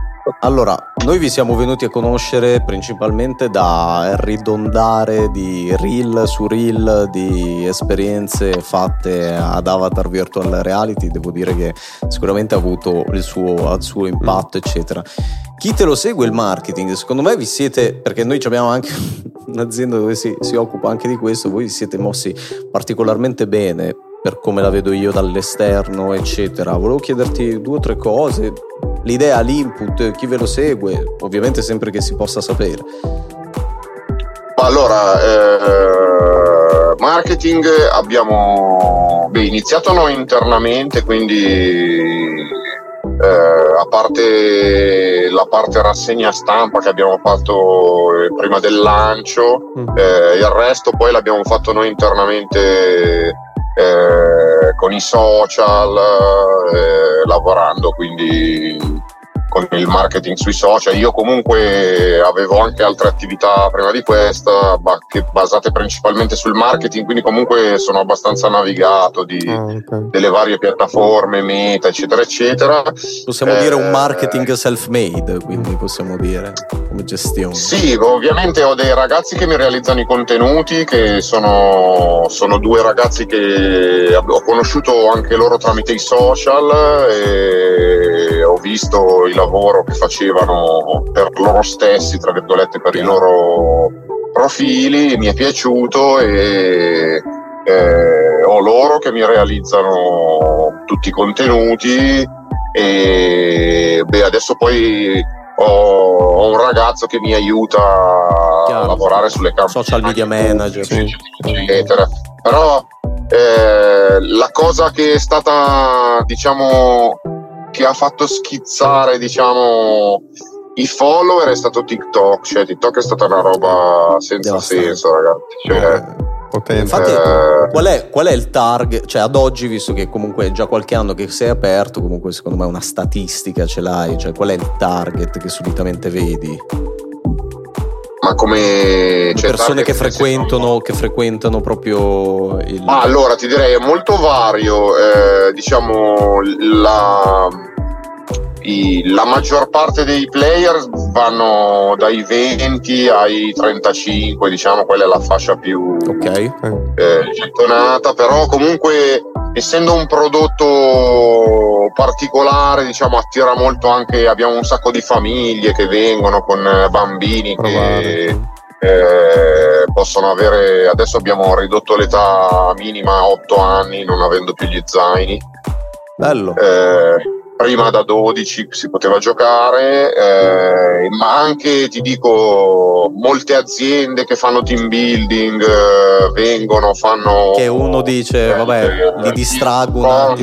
Allora, noi vi siamo venuti a conoscere principalmente da ridondare di reel su reel di esperienze fatte ad Avatar Virtual Reality. Devo dire che sicuramente ha avuto il suo, il suo impatto, eccetera. Chi te lo segue il marketing? Secondo me vi siete, perché noi abbiamo anche un'azienda dove si, si occupa anche di questo, voi vi siete mossi particolarmente bene per come la vedo io dall'esterno, eccetera. Volevo chiederti due o tre cose, l'idea, l'input, chi ve lo segue, ovviamente sempre che si possa sapere. Allora, eh, marketing abbiamo beh, iniziato noi internamente, quindi eh, a parte la parte rassegna stampa che abbiamo fatto eh, prima del lancio, mm. eh, il resto poi l'abbiamo fatto noi internamente eh, con i social, eh, lavorando quindi con il marketing sui social. Io comunque avevo anche altre attività prima di questa, basate principalmente sul marketing, quindi comunque sono abbastanza navigato di, oh, okay. delle varie piattaforme, meta, eccetera, eccetera. Possiamo eh, dire un marketing self-made, quindi possiamo dire come gestione. Sì, ovviamente ho dei ragazzi che mi realizzano i contenuti, che sono, sono due ragazzi che ho conosciuto anche loro tramite i social e ho visto il lavoro che facevano per loro stessi, tra virgolette, per i loro profili, mi è piaciuto e eh, ho loro che mi realizzano tutti i contenuti e beh, adesso poi ho, ho, un ragazzo che mi aiuta Chiaro. a lavorare sulle campagne social media manager eccetera. però eh, la cosa che è stata diciamo che ha fatto schizzare diciamo i follower è stato TikTok, cioè TikTok è stata una roba senza senso, ragazzi. Cioè, eh, Infatti, eh, qual, è, qual, è, il target? Cioè, ad oggi, visto che comunque è già qualche anno che sei aperto, comunque secondo me una statistica ce l'hai. Cioè, qual è il target che solitamente vedi? Ma come cioè, persone che frequentano, che frequentano proprio il. Ah, allora ti direi è molto vario. Eh, diciamo la i, la maggior parte dei player vanno dai 20 ai 35, diciamo, quella è la fascia più okay. eh, gettonata, però comunque essendo un prodotto particolare, diciamo, attira molto anche, abbiamo un sacco di famiglie che vengono con bambini che eh, possono avere, adesso abbiamo ridotto l'età minima a 8 anni, non avendo più gli zaini. Bello. Eh, prima da 12 si poteva giocare, eh, ma anche ti dico molte aziende che fanno team building eh, vengono, fanno... Che uno dice, vabbè, eh, li distraggono.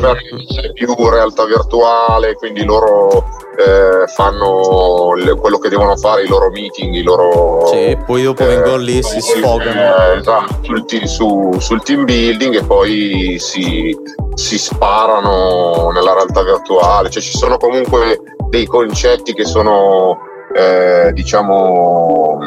Più realtà virtuale, quindi loro eh, fanno le, quello che devono fare, i loro meeting, i loro... Sì, poi dopo eh, vengono lì, si sfogano. Eh, esatto, sul, su, sul, team building e poi si, si sparano nella realtà virtuale, cioè ci sono comunque dei concetti che sono eh, diciamo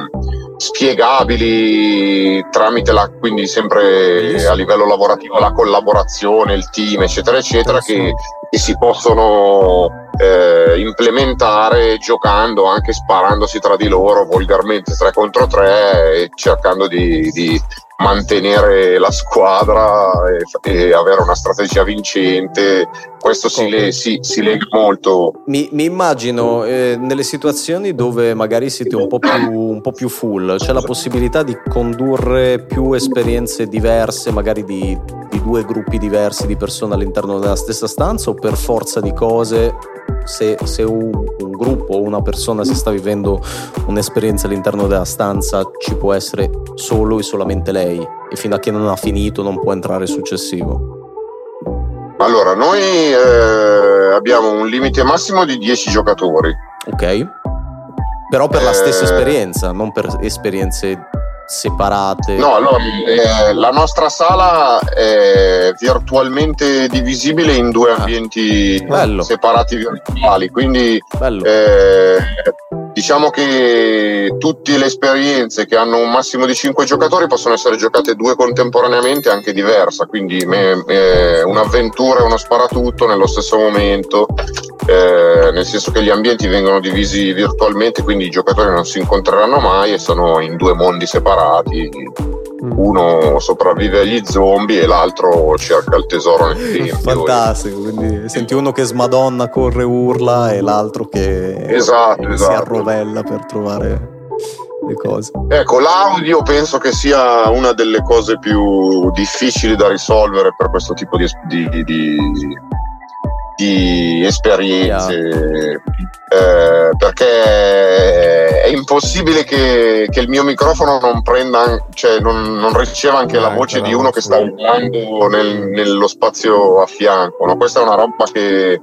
spiegabili tramite la quindi sempre a livello lavorativo la collaborazione, il team, eccetera, eccetera, che, che si possono eh, implementare giocando, anche sparandosi tra di loro volgarmente 3 contro 3 e cercando di, di mantenere la squadra e, e, avere una strategia vincente. Questo si, le, si, si lega molto. Mi, mi immagino eh, nelle situazioni dove magari siete un po, più, un po' più full, c'è la possibilità di condurre più esperienze diverse, magari di, di due gruppi diversi di persone all'interno della stessa stanza o per forza di cose se, se un, un, gruppo o una persona si sta vivendo un'esperienza all'interno della stanza ci può essere solo e solamente lei e fino a che non ha finito non può entrare successivo. Allora, noi eh, abbiamo un limite massimo di 10 giocatori. Ok. Però per eh, la stessa esperienza, non per esperienze separate? No, allora eh, la nostra sala è virtualmente divisibile in due ah, ambienti bello. separati virtuali, quindi eh, diciamo che tutte le esperienze che hanno un massimo di 5 giocatori possono essere giocate due contemporaneamente, anche diversa, quindi eh, un'avventura e uno sparatutto nello stesso momento, eh, nel senso che gli ambienti vengono divisi virtualmente, quindi i giocatori non si incontreranno mai e sono in due mondi separati. Uno sopravvive agli zombie e l'altro cerca il tesoro nel tempio. Fantastico, quindi senti uno che smadonna, corre, urla e l'altro che esatto, si esatto. arrovella per trovare le cose. Ecco, l'audio penso che sia una delle cose più difficili da risolvere per questo tipo di, di, di di esperienze eh, perché è impossibile che, che, il mio microfono non prenda cioè non, non riceva anche la voce di uno che sta urlando nel, nello spazio a fianco no? questa è una roba che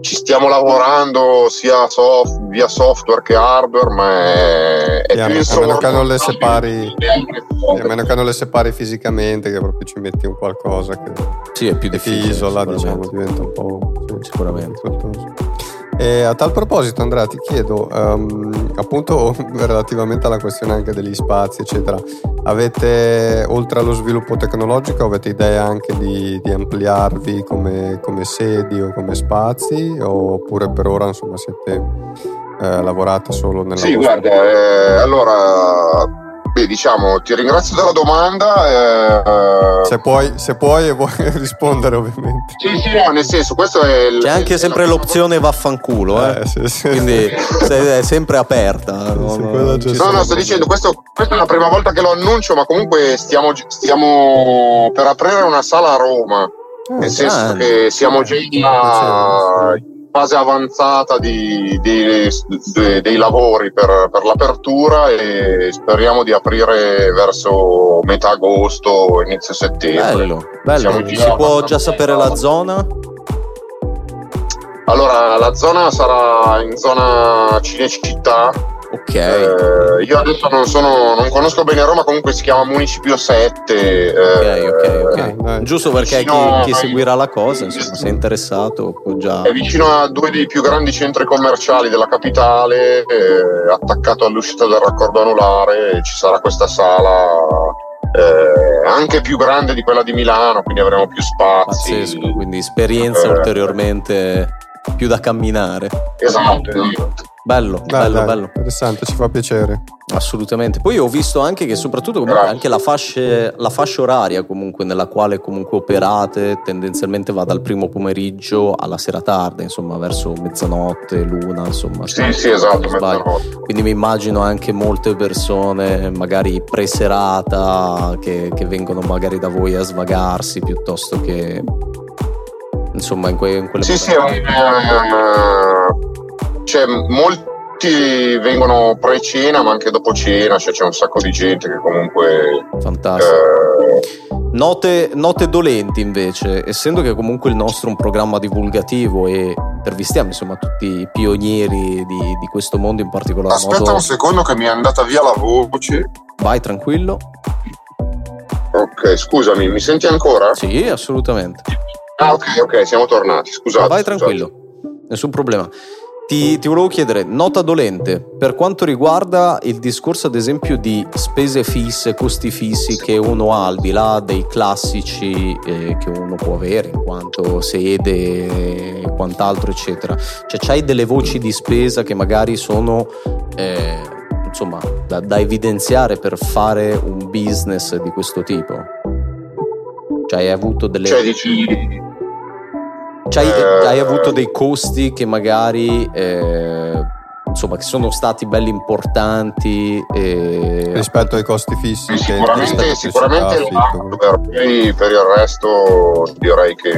ci stiamo lavorando sia soft, via software che hardware, ma è, è più a meno che non le separi a meno che non le separi fisicamente, che proprio ci metti un qualcosa che, sì, è più difficile, ti isola, diciamo, diventa un po' sì, sicuramente. E a tal proposito, Andrea, ti chiedo, um, appunto relativamente alla questione anche degli spazi, eccetera, avete, oltre allo sviluppo tecnologico, avete idea anche di, di ampliarvi come, come, sedi o come spazi, oppure per ora, insomma, siete eh, lavorate solo nella... Sì, vostra... guarda, eh, allora Beh, diciamo, ti ringrazio della domanda. Eh, se, puoi, se puoi e vuoi rispondere, ovviamente. Sì, sì, no, nel senso, questo è. Il, C'è anche sempre l'opzione vaffanculo, eh? eh sì, sì. quindi è sempre aperta. no, no, sto dicendo, questo, questa è la prima volta che lo annuncio, ma comunque stiamo, stiamo per aprire una sala a Roma. nel senso che siamo già fase avanzata di, di, di, dei lavori per, per, l'apertura e speriamo di aprire verso metà agosto, inizio settembre. Bello, bello. Si può già sapere la zona? Allora, la zona sarà in zona Cinecittà. Ok. Eh, io adesso non, sono, non conosco bene Roma, comunque si chiama Municipio 7. Ok, ok, ok. Eh. Giusto perché chi, chi seguirà la cosa, insomma, se è interessato, può già... È vicino a due dei più grandi centri commerciali della capitale, eh, attaccato all'uscita del raccordo anulare, ci sarà questa sala eh, anche più grande di quella di Milano, quindi avremo più spazi. Pazzesco, quindi esperienza Eh. ulteriormente più da camminare. Esatto, esatto. Bello, Dai, bello, dai, bello. Interessante, ci fa piacere. Assolutamente. Poi ho visto anche che soprattutto anche la fascia, la fascia oraria comunque nella quale comunque operate tendenzialmente va dal primo pomeriggio alla sera tarda, insomma verso mezzanotte, l'una, insomma. Sì, sì, esatto, mezzanotte. Quindi mi immagino anche molte persone magari preserata che, che vengono magari da voi a svagarsi piuttosto che insomma in, que- in quelle Sì, sì, è un, eh, cioè, molti vengono pre-cena, ma anche dopo cena, cioè c'è un sacco di gente che comunque... fantastico. eh, Note, note dolenti invece, essendo che comunque il nostro è un programma divulgativo e intervistiamo insomma tutti i pionieri di, di questo mondo in particolar Aspetta modo. un secondo che mi è andata via la voce. Vai tranquillo. Ok, scusami, mi senti ancora? Sì, assolutamente. Ah, ok, ok, siamo tornati. Scusate. Vai scusate. tranquillo, nessun problema. Ti, ti volevo chiedere, nota dolente, per quanto riguarda il discorso ad esempio di spese fisse, costi fissi che uno ha al di là dei classici eh, che uno può avere in quanto sede e quant'altro eccetera, cioè c'hai delle voci di spesa che magari sono eh, insomma da, da evidenziare per fare un business di questo tipo? Cioè hai avuto delle... Cioè, dici... C'hai, Eh, hai avuto dei costi che magari eh, insomma che sono stati belli importanti e Rispetto ai costi fissi, Sì, sicuramente, sicuramente per, per il resto direi che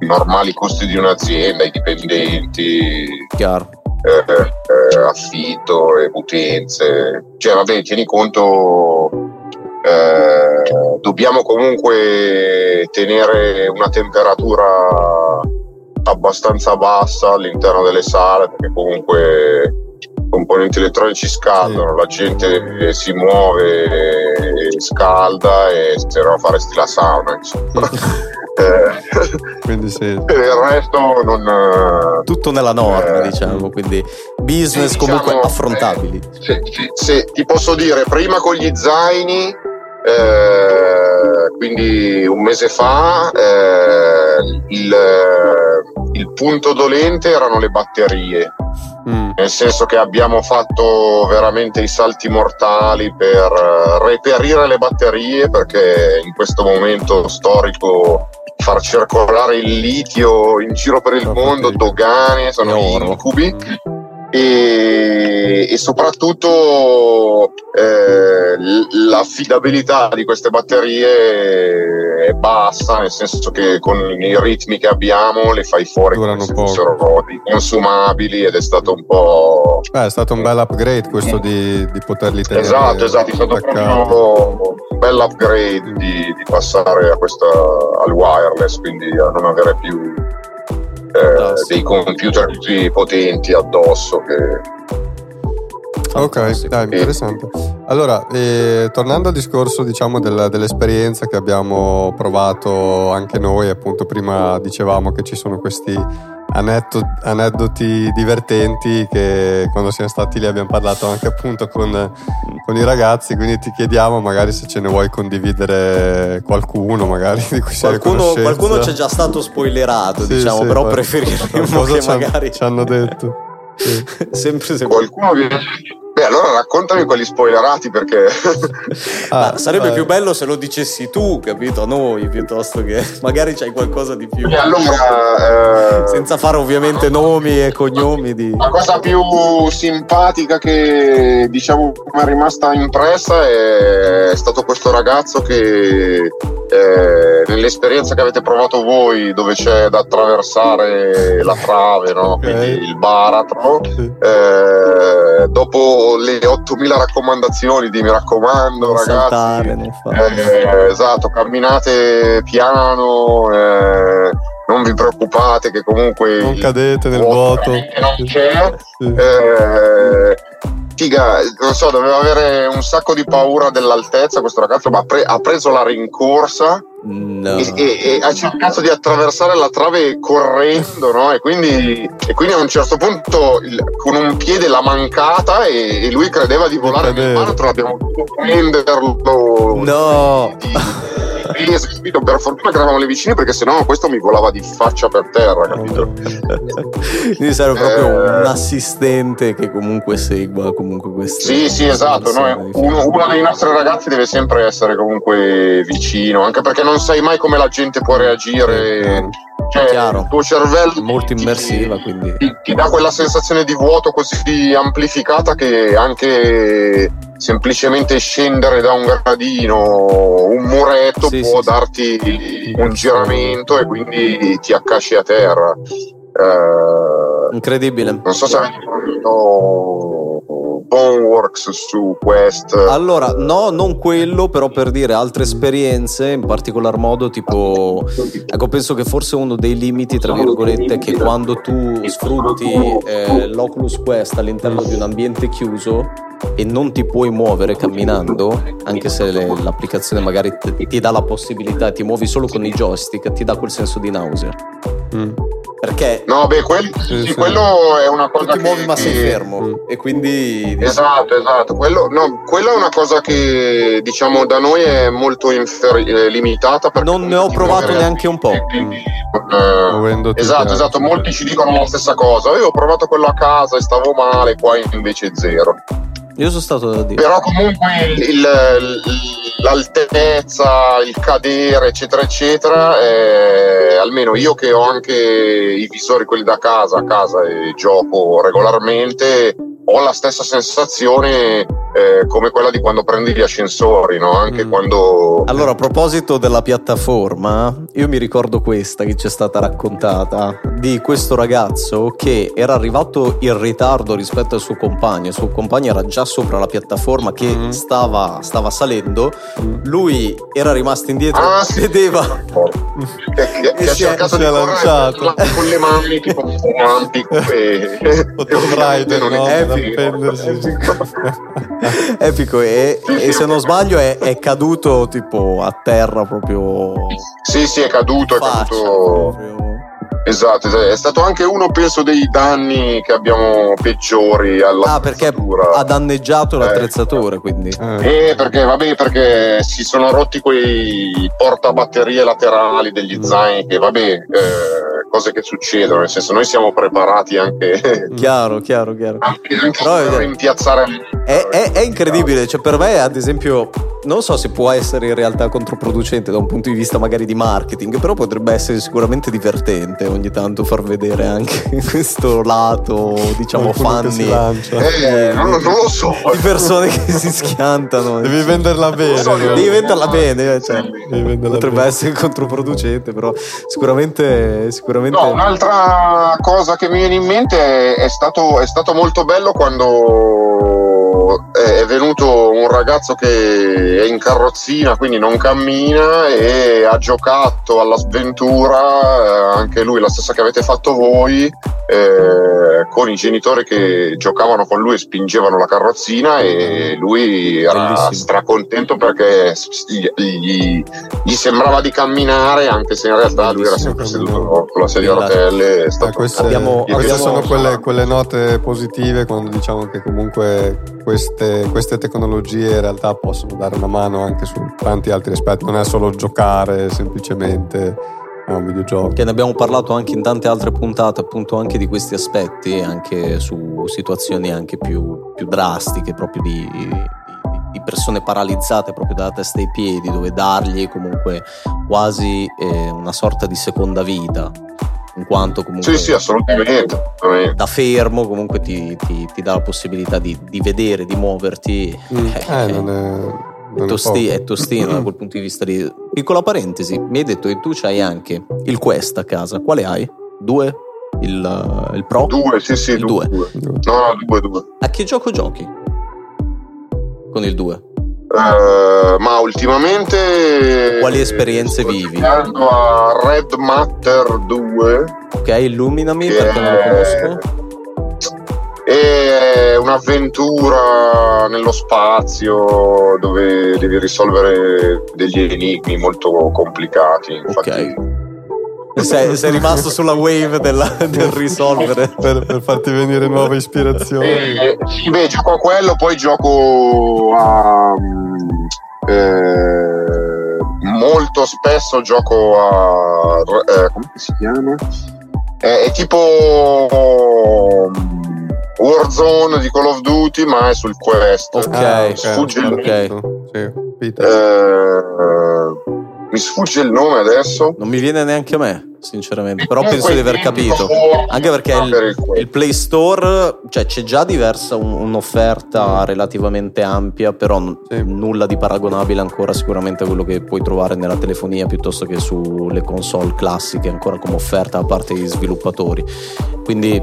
i normali costi di un'azienda, i dipendenti, chiaro eh, eh, affitto e utenze. Cioè, vabbè, tieni conto, eh, dobbiamo comunque tenere una temperatura abbastanza bassa all'interno delle sale perché comunque i componenti elettronici scaldano, la gente si muove, scalda e se no faresti la sauna. Insomma. Eh, Quindi sì. per il resto non... tutto nella norma Eh, diciamo quindi business sì, comunque diciamo, affrontabili Se, se- ti posso dire, prima con gli zaini, eh, quindi un mese fa, eh, il, il punto dolente erano le batterie, Mm. nel senso che abbiamo fatto veramente i salti mortali per eh, reperire le batterie perché in questo momento storico far circolare il litio in giro per il mondo, dogane, sono incubi e, e soprattutto eh, l'affidabilità di queste batterie è bassa, nel senso che con i ritmi che abbiamo le fai fuori come Durano se poco. fossero dei consumabili ed è stato un po'... Beh, è stato un bel upgrade questo di, di poterli tenere Esatto, esatto, è stato proprio un bel upgrade di, di passare a questa, al wireless, quindi a non avere più eh, dei computer così potenti addosso che Ok, dai, interessante. Allora, eh, tornando al discorso diciamo del- dell'esperienza che abbiamo provato anche noi, appunto prima dicevamo che ci sono questi aneddoti divertenti che quando siamo stati lì abbiamo parlato anche appunto con, con i ragazzi, quindi ti chiediamo magari se ce ne vuoi condividere qualcuno, magari di cui sei qualcuno, conoscenza. qualcuno c'è già stato spoilerato Sì, diciamo sì, però qual- preferiremmo che magari ci hanno detto. Sì. sempre se qualcuno viene... Beh, allora raccontami quelli spoilerati perché... Ah, sarebbe eh, più bello se lo dicessi tu, capito? A noi, piuttosto che magari c'hai qualcosa di più. E allora... eh, Senza fare ovviamente nomi e cognomi di... La cosa più simpatica che diciamo mi è rimasta impressa è stato questo ragazzo che eh, nell'esperienza che avete provato voi dove c'è da attraversare la trave, no? Ok. quindi il baratro, Sì. Eh, dopo le 8000 raccomandazioni di mi raccomando Non ragazzi, saltare, eh, esatto, camminate piano, eh, non vi preoccupate che comunque non cadete nel vuoto non c'è sì. Figa, non so, doveva avere un sacco di paura dell'altezza questo ragazzo, ma pre- ha preso la rincorsa no. e, e, e, ha cercato di attraversare la trave correndo, no? E quindi, e quindi a un certo punto il, con un piede l'ha mancata e, lui credeva di volare nel mare, abbiamo dovuto prenderlo. No! Di, riesco, capito? Per fortuna che eravamo le vicine perché sennò questo mi volava di faccia per terra, capito? Quindi serve proprio eh... un assistente che comunque segua comunque questo. Sì, sì, esatto. Noi, uno, uno, dei nostri ragazzi deve sempre essere comunque vicino, anche perché non sai mai come la gente può reagire. Cioè, Chiaro. il tuo cervello molto immersiva, ti, quindi ti, ti dà quella sensazione di vuoto così amplificata che anche semplicemente scendere da un gradino, un muretto sì, può sì, darti sì. un giramento e quindi ti accasci a terra. Uh, Incredibile. Non so se avete fatto Boneworks su Quest. Allora, no, non quello, però per dire altre esperienze, in particolar modo tipo, ecco, penso che forse uno dei limiti, tra virgolette, è che quando tu sfrutti eh, l'Oculus Quest all'interno di un ambiente chiuso, e non ti puoi muovere camminando, anche se le, l'applicazione magari ti, ti, dà la possibilità, ti muovi solo con i joystick, ti dà quel senso di nausea. Mm. Perché? No, beh, quel, sì, sì, quello è una cosa. Tu ti che, muovi ma sei fermo mm. e quindi. Esatto, esatto. Quello, no, quella è una cosa che diciamo da noi è molto infer- eh, limitata. Non ne ho provato neanche un po'. Quindi, mm. eh, esatto, esatto. Molti ci dicono la stessa cosa. Io ho provato quello a casa e stavo male, qua invece zero. Io sono stato da dire. Però comunque il, il, l'altezza, il cadere, eccetera, eccetera, eh, almeno io che ho anche i visori quelli da casa, a casa e gioco regolarmente, ho la stessa sensazione eh, come quella di quando prendi gli ascensori, no? Anche mm. quando. Allora, a proposito della piattaforma, io mi ricordo questa che ci è stata raccontata di questo ragazzo che era arrivato in ritardo rispetto al suo compagno. Il suo compagno era già sopra la piattaforma che mm. stava, stava, salendo. Lui era rimasto indietro, ah, sì. vedeva. che, che, che ha cercato di lanciato con le mani tipo un e, e non no? è Epico, e, e, se non sbaglio è, è, caduto tipo a terra proprio. Sì, sì, è caduto, faccia, è caduto. Esatto, è stato anche uno, penso, dei danni che abbiamo peggiori alla Ah, perché ha danneggiato l'attrezzatura, eh, quindi. Eh, perché, vabbè, perché si sono rotti quei portabatterie laterali degli mm. zaini che, vabbè, eh, cose che succedono, nel senso noi siamo preparati anche... chiaro, chiaro, chiaro. Anche, anche Però, per rimpiazzare... È, è, è incredibile, cioè per me, ad esempio, non so se può essere in realtà controproducente da un punto di vista magari di marketing, però potrebbe essere sicuramente divertente ogni tanto far vedere anche questo lato, diciamo, funny. Eh, non, non, lo so. Di persone che si schiantano. Devi venderla bene. So, devi venderla bene, cioè, venderla potrebbe bene. essere controproducente, però sicuramente, sicuramente... No, un'altra cosa che mi viene in mente è stato, è stato molto bello quando è venuto un ragazzo che è in carrozzina, quindi non cammina e ha giocato alla sventura, eh, anche lui la stessa che avete fatto voi, eh, con i genitori che giocavano con lui e spingevano la carrozzina e lui era Bellissimo. stracontento perché gli, gli, gli, sembrava di camminare anche se in realtà Bellissimo. lui era sempre seduto con la sedia a rotelle. Eh, queste, abbiamo, queste abbiamo... sono quelle, quelle note positive quando diciamo che comunque queste, queste, tecnologie in realtà possono dare una mano anche su tanti altri aspetti, non è solo giocare semplicemente a un videogioco. Che ne abbiamo parlato anche in tante altre puntate, appunto anche di questi aspetti, anche su situazioni anche più, più drastiche, proprio di, di persone paralizzate proprio dalla testa ai piedi, dove dargli comunque quasi eh, una sorta di seconda vita in quanto comunque sì, sì, assolutamente. da fermo comunque ti, ti, ti, dà la possibilità di, di vedere, di muoverti. Mm. Eh, non è... È, tosti, è tostino da quel punto di vista di... Piccola parentesi, mi hai detto che tu c'hai anche il Quest a casa. Quale hai? Due? Il, il Pro? Due, sì, sì, il due. due. No, no, due, due. A che gioco giochi? Con il 2? Uh, ma ultimamente quali esperienze vivi? a Red Matter 2 ok illuminami perché non lo conosco è un'avventura nello spazio dove devi risolvere degli enigmi molto complicati. Infatti, ok. Sei, sei, rimasto sulla wave della, del risolvere per, per, farti venire nuove ispirazioni. Eh, sì, beh, gioco a quello, poi gioco a. Eh, molto spesso gioco a. Eh, come si chiama? Eh, è tipo Warzone di Call of Duty, ma è sul Quest. Ok, ah, sfugge okay. il sì, eh, mi sfugge il nome adesso. Non mi viene neanche a me, sinceramente. Però penso di aver capito. Anche perché il, il, Play Store, cioè c'è già diversa un, un'offerta relativamente ampia, però sì. nulla di paragonabile ancora sicuramente a quello che puoi trovare nella telefonia piuttosto che sulle console classiche ancora come offerta da parte degli sviluppatori. Quindi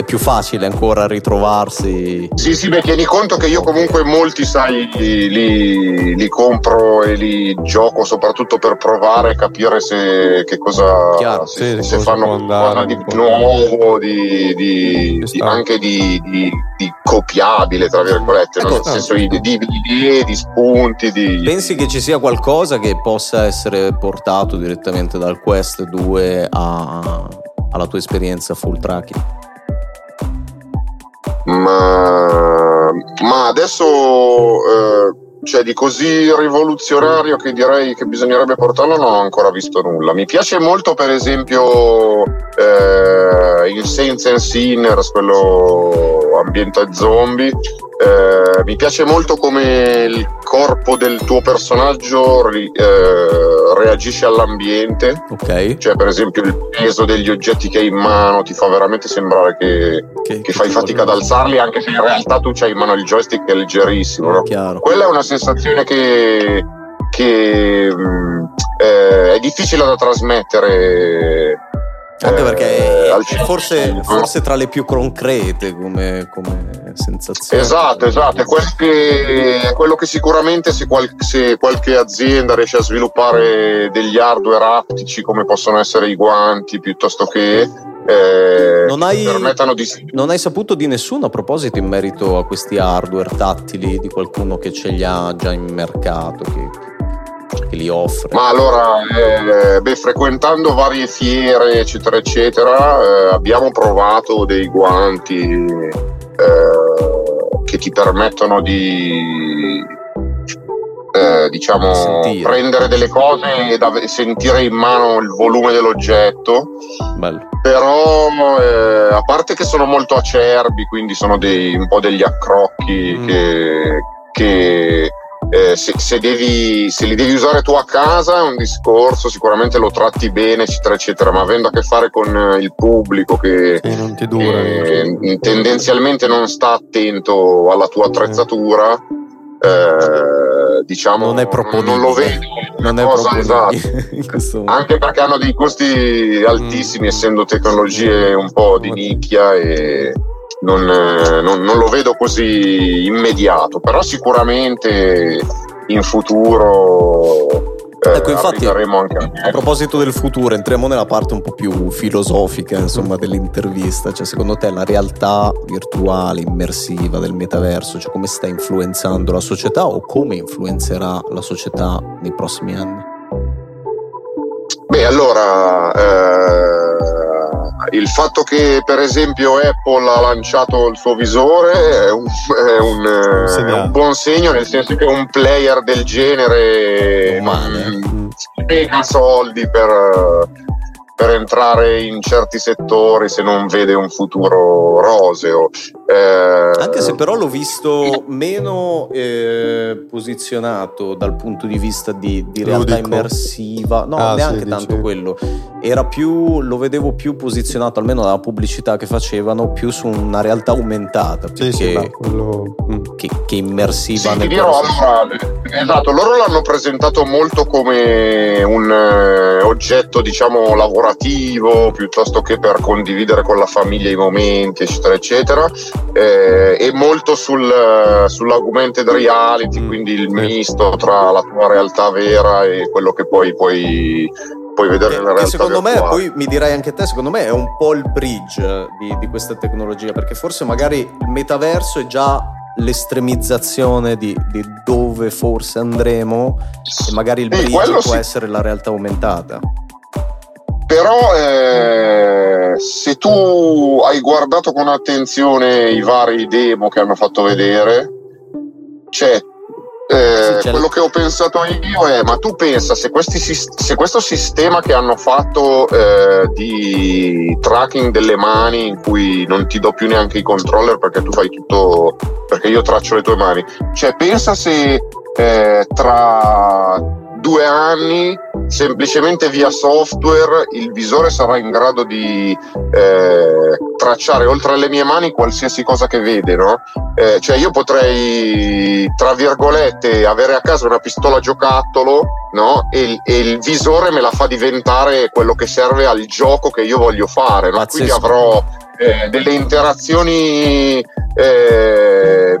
è più facile ancora ritrovarsi. Sì, sì, beh, tieni conto che io comunque molti, sai, li, li compro e li gioco soprattutto per provare e capire se che cosa Chiaro, se, sì, se fanno qualcosa di nuovo, di, di, di, anche di, copiabile, tra virgolette, ecco, nel senso di, idee, di spunti. Pensi che ci sia qualcosa che possa essere portato direttamente dal Quest 2 a, alla tua esperienza full tracking? Ma, ma adesso eh, cioè di così rivoluzionario che direi che bisognerebbe portarlo non ho ancora visto nulla. Mi piace molto per esempio eh, in Saints and Sinners, quello ambiente zombie, eh, mi piace molto come il corpo del tuo personaggio eh, reagisce all'ambiente. Ok. Cioè, per esempio, il peso degli oggetti che hai in mano ti fa veramente sembrare che, che, che fai fatica ad alzarli, anche se in realtà tu hai in mano il joystick che è leggerissimo. No? Quella è una sensazione che, che mh, mm, eh, è difficile da trasmettere anche perché è forse, forse, tra le più concrete come, come sensazione. Esatto, esatto, è, quel che, quello che sicuramente se, qual, se, qualche azienda riesce a sviluppare degli hardware aptici come possono essere i guanti piuttosto che... Eh, non, hai, di... non hai saputo di nessuno a proposito in merito a questi hardware tattili di qualcuno che ce li ha già in mercato? Che che li offre? Ma allora, eh, beh, frequentando varie fiere, eccetera, eccetera, eh, abbiamo provato dei guanti eh, che ti permettono di eh, diciamo Sentire. prendere delle cose e sentire in mano il volume dell'oggetto. Bello. Però eh, a parte che sono molto acerbi, quindi sono dei, un po' degli accrocchi mm. che, che eh, se, se, devi, se, li devi usare tu a casa è un discorso, sicuramente lo tratti bene, eccetera, eccetera, ma avendo a che fare con eh, il pubblico che, sì, non dura, che tendenzialmente non sta attento alla tua attrezzatura, eh, diciamo non, è non lo vedo. Non è cosa, esatto. Anche perché hanno dei costi altissimi, mm. essendo tecnologie un po' di nicchia e non, eh, non, non, lo vedo così immediato, però sicuramente in futuro. Eh, ecco, infatti, a, a proposito del futuro, entriamo nella parte un po' più filosofica insomma, dell'intervista. Cioè, secondo te la realtà virtuale, immersiva del metaverso, cioè come sta influenzando la società o come influenzerà la società nei prossimi anni? Beh, allora, eh, il fatto che per esempio Apple ha lanciato il suo visore è un, è un, è un buon segno, nel senso che un player del genere non spiega soldi per, per entrare in certi settori se non vede un futuro roseo. Eh, Anche se però l'ho visto meno eh, posizionato dal punto di vista di, di realtà Ludico. immersiva, no, ah, neanche sì, tanto dice. quello. Era più, lo vedevo più posizionato, almeno dalla pubblicità che facevano, più su una realtà aumentata sì, sì, che, quello... Mm. che, che, immersiva. Sì, nel dirò, allora, esatto, loro l'hanno presentato molto come un eh, oggetto, diciamo, lavorativo piuttosto che per condividere con la famiglia i momenti, eccetera, eccetera. Eh, e molto sul, sull'augmented reality, mm. quindi il misto tra la tua realtà vera e quello che poi puoi, puoi vedere nella realtà secondo virtuale. me, poi mi dirai anche te, secondo me è un po' il bridge di, di questa tecnologia, perché forse magari il metaverso è già l'estremizzazione di, di, dove forse andremo e magari il bridge può sì. essere la realtà aumentata. Però eh, se tu hai guardato con attenzione i vari demo che hanno fatto vedere, c'è eh, sì, quello che ho pensato io è: ma tu pensa se, questi, se questo sistema che hanno fatto eh, di tracking delle mani, in cui non ti do più neanche i controller perché tu fai tutto, perché io traccio le tue mani, cioè pensa se eh, tra due anni semplicemente via software il visore sarà in grado di eh, tracciare oltre alle mie mani qualsiasi cosa che vede no? Eh, cioè io potrei tra virgolette avere a casa una pistola giocattolo no? e, e, il visore me la fa diventare quello che serve al gioco che io voglio fare no? quindi avrò eh, delle interazioni eh,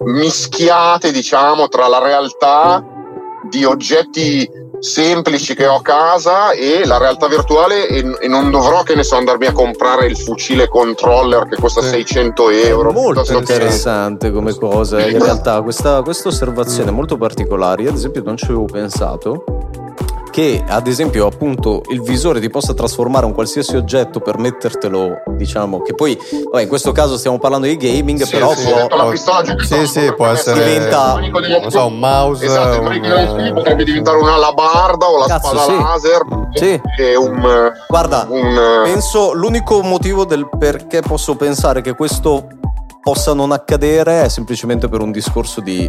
mischiate diciamo tra la realtà di oggetti semplici che ho a casa e la realtà virtuale e, e, non dovrò che ne so andarmi a comprare il fucile controller che costa sì. 600 euro è molto interessante che... come cosa in realtà. Questa, questa osservazione è molto particolare. Io ad esempio non ci avevo pensato che ad esempio appunto il visore ti possa trasformare un qualsiasi oggetto per mettertelo diciamo che poi vabbè, in questo caso stiamo parlando di gaming sì, però sì, può, può sì, sì, può essere diventa non so, un mouse esatto, un, potrebbe diventare una labarda o la Cazzo, spada sì. laser sì. e un guarda un, penso l'unico motivo del perché posso pensare che questo possa non accadere è semplicemente per un discorso di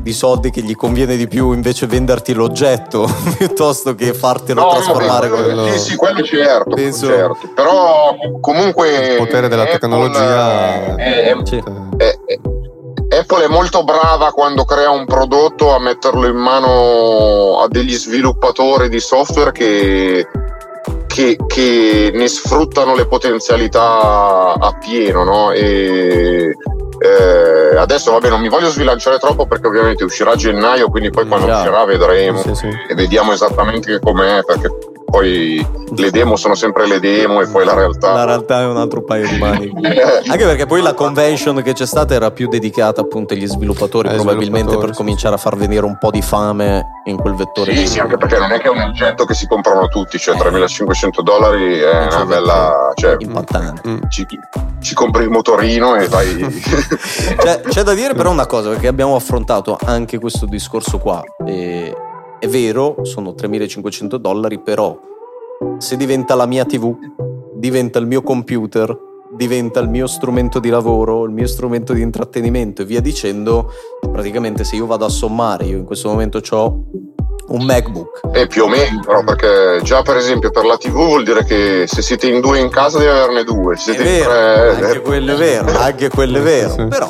di soldi che gli conviene di più invece venderti l'oggetto piuttosto che fartelo no, trasformare no, quello... Sì, sì, quello certo, Penso... certo. Però comunque il potere della Apple tecnologia è, è, sì. è, Apple è molto brava quando crea un prodotto a metterlo in mano a degli sviluppatori di software che, che, che ne sfruttano le potenzialità a pieno, no? E eh, adesso vabbè non mi voglio sbilanciare troppo perché ovviamente uscirà a gennaio, quindi poi quando Già. uscirà vedremo sì, sì. e vediamo esattamente com'è perché poi le demo sono sempre le demo e poi la realtà. La realtà è un altro paio di mani. Anche perché poi la convention che c'è stata era più dedicata appunto agli sviluppatori, eh, probabilmente sviluppatori, per cominciare a far venire un po' di fame in quel vettore. Sì, sì, anche perché non è che è un oggetto che si comprano tutti, cioè 3.500 dollari è una bella... Cioè, Impattante. Mm, ci, ci, compri il motorino e vai... cioè, c'è da dire però una cosa, perché abbiamo affrontato anche questo discorso qua. E è vero, sono 3.500 dollari, però se diventa la mia TV, diventa il mio computer, diventa il mio strumento di lavoro, il mio strumento di intrattenimento e via dicendo, praticamente se io vado a sommare, io in questo momento ho un MacBook. E più o meno, però, perché già per esempio per la TV vuol dire che se siete in due in casa devi averne due. Se siete è vero, in tre, anche quello è vero, anche quello è vero. Però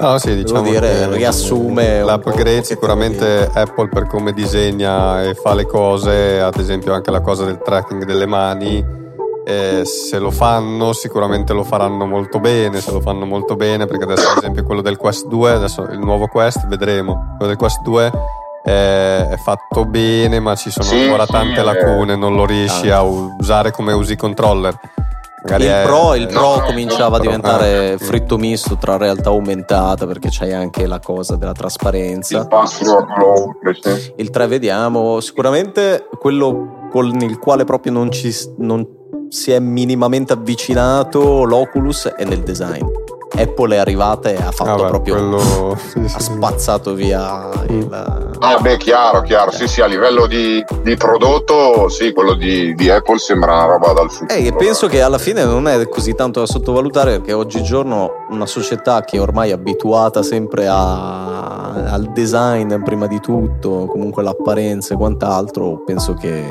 No, sì, diciamo dire, riassume l'upgrade sicuramente Apple per come disegna e fa le cose, ad esempio anche la cosa del tracking delle mani, eh, se lo fanno sicuramente lo faranno molto bene, se lo fanno molto bene perché adesso ad esempio quello del Quest 2, adesso il nuovo Quest vedremo, quello del Quest 2 è, è fatto bene ma ci sono sì, ancora tante sì, lacune, non lo riesci a usare come usi controller Magari il Pro, il Pro no, cominciava a diventare no. fritto misto tra realtà aumentata perché c'hai anche la cosa della trasparenza. Il password Il 3 vediamo, sicuramente quello con il quale proprio non, ci, non si è minimamente avvicinato l'Oculus è nel design. Apple è arrivata e ha fatto ah beh, proprio quello... sì, sì, ha spazzato via il ah beh chiaro chiaro. Sì sì a livello di, di prodotto sì quello di, di, Apple sembra una roba dal futuro. Eh, e penso che alla fine non è così tanto da sottovalutare perché oggigiorno una società che è ormai abituata sempre a, al design prima di tutto comunque l'apparenza e quant'altro penso che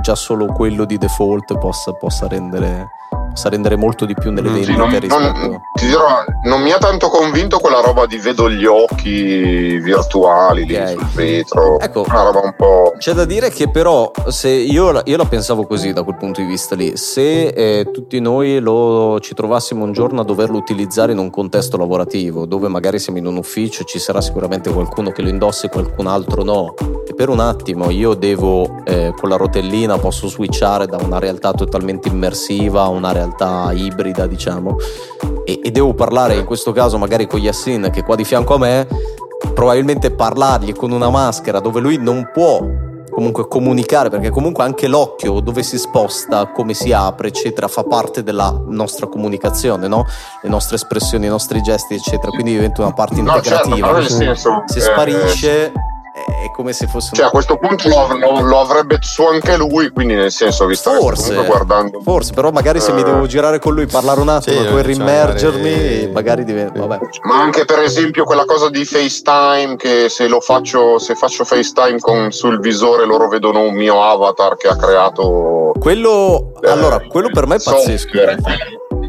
già solo quello di default possa, possa rendere sa rendere molto di più nelle vendite sì, non, rispetto... non, ti dirò, non mi ha tanto convinto quella roba di vedo gli occhi virtuali okay. lì sul vetro. Ecco, una roba un po'. C'è da dire che però se io, io la pensavo così da quel punto di vista lì, se eh, tutti noi lo, ci trovassimo un giorno a doverlo utilizzare in un contesto lavorativo, dove magari siamo in un ufficio, ci sarà sicuramente qualcuno che lo indossa e qualcun altro no, e per un attimo io devo eh, con la rotellina posso switchare da una realtà totalmente immersiva a una realtà ibrida, diciamo, e, e devo parlare in questo caso magari con Yassin che è qua di fianco a me, probabilmente parlargli con una maschera dove lui non può comunque comunicare perché comunque anche l'occhio dove si sposta come si apre eccetera fa parte della nostra comunicazione no? le nostre espressioni i nostri gesti eccetera. Quindi diventa una parte integrativa. no, certo, senso, se sparisce eh, è come se fosse un... cioè a questo punto lo, lo, lo, avrebbe su anche lui quindi nel senso visto forse, che guardando forse però magari se mi eh. devo girare con lui parlare un attimo sì, e poi rimergermi magari, magari diventa vabbè. ma anche per esempio quella cosa di FaceTime che se lo faccio se faccio FaceTime con, sul visore loro vedono un mio avatar che ha creato quello eh, allora quello per me è pazzesco software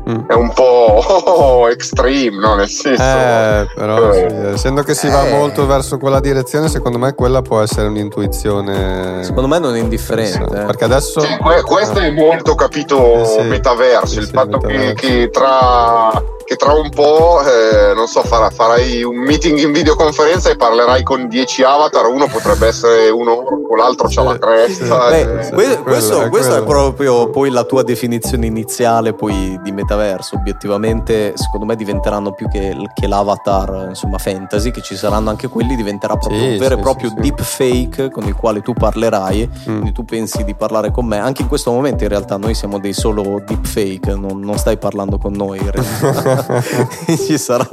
mm. è un po' extreme, no? Nel senso. Eh, però eh. Sì, essendo che si va eh. molto verso quella direzione, secondo me quella può essere un'intuizione. Secondo me non è indifferente. Eh. Perché adesso. Sì, questo è molto capito eh, sì. metaverso. il fatto metaverso. Che, che tra che tra un po', eh, non so, farà, farai un meeting in videoconferenza e parlerai con 10 avatar, uno potrebbe essere uno orco, l'altro c'ha la cresta. Beh, eh, que- questo, è, questo è proprio poi la tua definizione iniziale poi di metaverso, obiettivamente secondo me diventeranno più che, che l'avatar insomma fantasy, che ci saranno anche quelli, diventerà proprio sì, un vero e proprio sì, deep fake con il quale tu parlerai, mm. quindi tu pensi di parlare con me, anche in questo momento in realtà noi siamo dei solo deep fake, non, non stai parlando con noi in realtà. ci, sarà,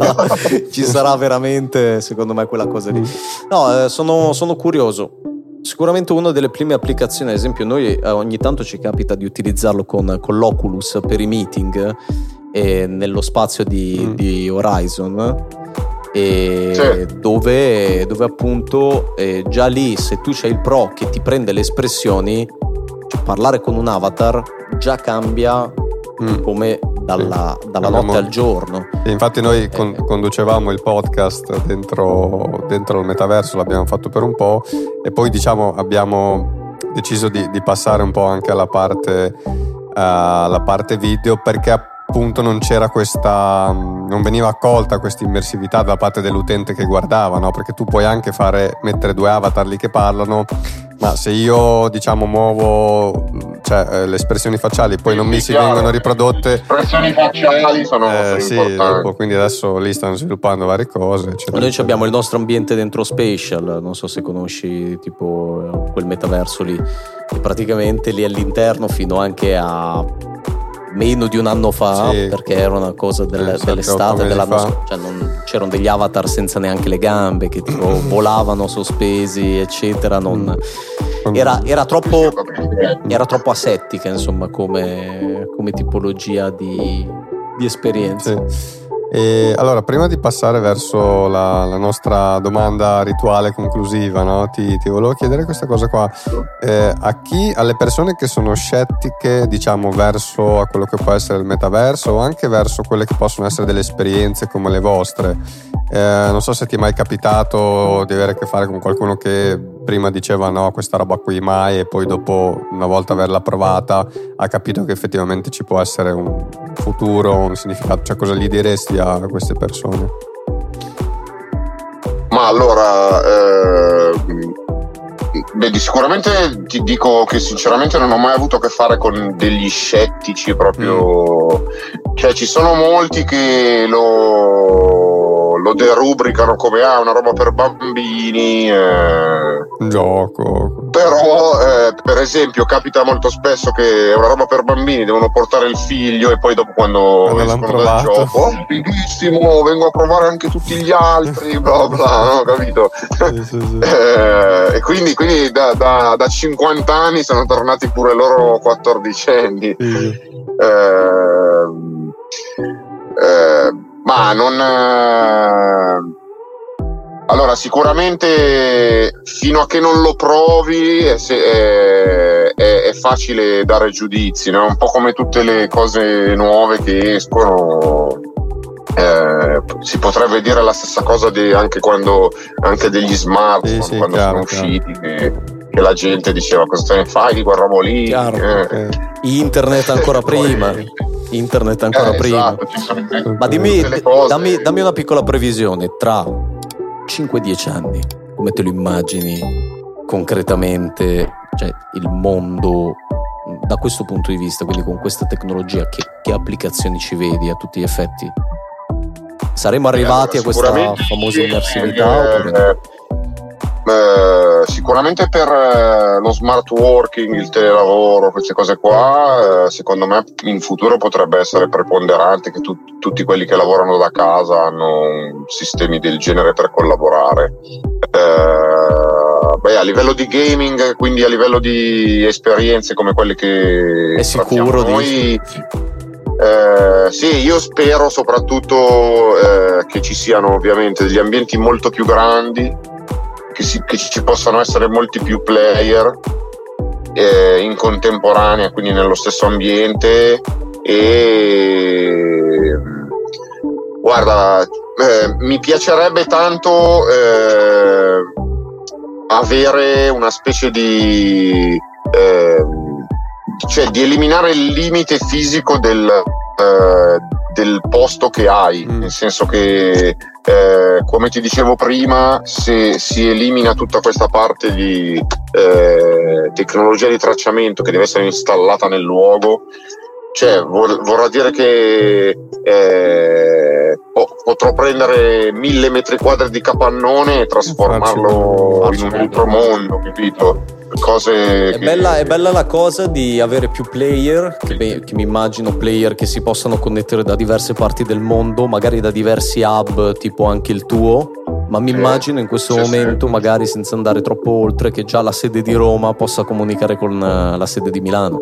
ci, sarà, veramente, secondo me, quella cosa lì. No, eh, sono, sono curioso. Sicuramente una delle prime applicazioni, ad esempio, noi eh, ogni tanto ci capita di utilizzarlo con, con l'Oculus per i meeting eh, nello spazio di, mm. di Horizon. Sì. Dove, dove, appunto eh, già lì se tu c'hai il pro che ti prende le espressioni cioè parlare con un avatar già cambia mm. come dalla, dalla notte al giorno. infatti noi con, conducevamo il podcast dentro, dentro, il metaverso, l'abbiamo fatto per un po' e poi diciamo abbiamo deciso di, di passare un po' anche alla parte, uh, alla parte video perché appunto non c'era questa non veniva accolta questa immersività da parte dell'utente che guardava no? perché tu puoi anche fare mettere due avatar lì che parlano ma se io diciamo muovo cioè, eh, le espressioni facciali poi non mi si vengono riprodotte le espressioni facciali sono eh, sì, dopo, quindi adesso lì stanno sviluppando varie cose eccetera. noi abbiamo il nostro ambiente dentro Spatial non so se conosci tipo quel metaverso lì e praticamente lì all'interno fino anche a meno di un anno fa sì. perché era una cosa del, sì, dell'estate dell'anno scorso cioè non, c'erano degli avatar senza neanche le gambe che tipo volavano sospesi eccetera non, era, era, troppo, era, troppo, asettica insomma come, come tipologia di, di esperienza. Sì. E allora, prima di passare verso la, la nostra domanda rituale conclusiva, no? ti, ti, volevo chiedere questa cosa qua. Eh, a chi, alle persone che sono scettiche, diciamo, verso quello che può essere il metaverso o anche verso quelle che possono essere delle esperienze come le vostre, eh, non so se ti è mai capitato di avere a che fare con qualcuno che prima diceva no, questa roba qui mai e poi dopo, una volta averla provata, ha capito che effettivamente ci può essere un futuro, un significato. Cioè, cosa gli diresti a queste persone? Ma allora, eh, beh, sicuramente ti dico che sinceramente non ho mai avuto a che fare con degli scettici proprio. Mm. Cioè, ci sono molti che lo lo derubricano come ah, una roba per bambini. Eh. Gioco. Però, eh, per esempio, capita molto spesso che è una roba per bambini, devono portare il figlio e poi dopo quando allora escono dal gioco, oh, fighissimo, vengo a provare anche tutti gli altri, bla bla, no, capito? Sì, sì, sì. eh, e quindi, quindi da, da, da, 50 anni sono tornati pure loro 14 anni. Eh, eh, ma non... Eh, Allora, sicuramente fino a che non lo provi è, è, è, facile dare giudizi, no? un po' come tutte le cose nuove che escono. Eh, si potrebbe dire la stessa cosa di, anche quando anche degli smartphone Sì, sì, quando chiaro, sono usciti che, che la gente diceva cosa te ne fai di guerra lì Chiaro. Eh, Internet ancora prima. Internet ancora Eh, prima. esatto, sono- Ma dimmi, dammi, dammi una piccola previsione tra 5-10 anni, come te lo immagini concretamente, cioè il mondo da questo punto di vista, quindi con questa tecnologia, che, che applicazioni ci vedi a tutti gli effetti? Saremmo arrivati a questa famosa immersività? eh, oppure? Eh, sicuramente per eh, lo smart working, il telelavoro, queste cose qua, eh, secondo me in futuro potrebbe essere preponderante che tu- tutti quelli che lavorano da casa hanno sistemi del genere per collaborare. Eh, beh, a livello di gaming, quindi a livello di esperienze come quelle che È sicuro, noi, eh, sì, io spero soprattutto eh, che ci siano ovviamente degli ambienti molto più grandi, che, si- che ci possano essere molti più player eh, in contemporanea, quindi nello stesso ambiente e guarda, eh, mi piacerebbe tanto eh, avere una specie di eh, cioè di eliminare il limite fisico del, eh, del posto che hai, Mm. nel senso che eh, come ti dicevo prima, se si elimina tutta questa parte di eh, tecnologia di tracciamento che deve essere installata nel luogo, cioè vor- vorrà dire che eh, po- potrò prendere mille metri quadri di capannone e trasformarlo in un altro mondo, capito? Cose È che- bella, è bella la cosa di avere più player, che, beh, che mi immagino player che si possano connettere da diverse parti del mondo, magari da diversi hub, tipo anche il tuo. Ma mi Sì, immagino in questo sì, momento, sì. magari senza andare troppo oltre, che già la sede di Roma possa comunicare con eh, la sede di Milano.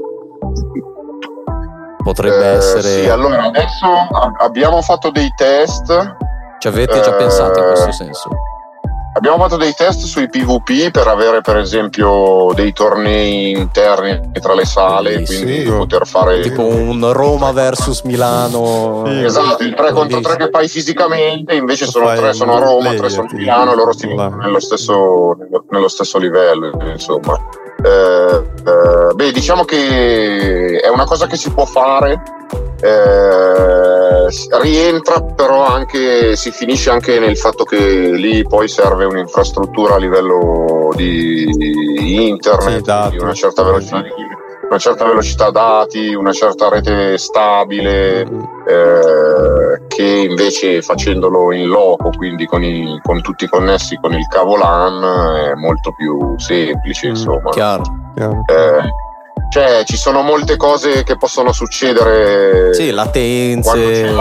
Potrebbe Eh, essere. Sì, allora adesso abbiamo fatto dei test. Ci avete già eh, pensato in questo senso? Abbiamo fatto dei test sui PvP per avere per esempio dei tornei interni tra le sale, Bellissimo. quindi Figo. poter fare Tipo un Roma versus Milano. Sì. Esatto, il 3 contro 3 che fai fisicamente, invece sono fai 3 sono a Roma, multiplayer, 3 sono a. Milano loro si mettono nello stesso, nello stesso livello, insomma. Eh, eh, beh, diciamo che è una cosa che si può fare, eh, rientra però anche, si finisce anche nel fatto che lì poi serve un'infrastruttura a livello di Sì, internet, dati. di una certa velocità di una certa velocità dati, una certa rete stabile, eh, che invece facendolo in loco, quindi con, i- con tutti connessi con il cavo LAN, è molto più semplice, Mm, insomma. Chiaro. Chiaro. Eh, cioè, ci sono molte cose che possono succedere. Sì, latenze.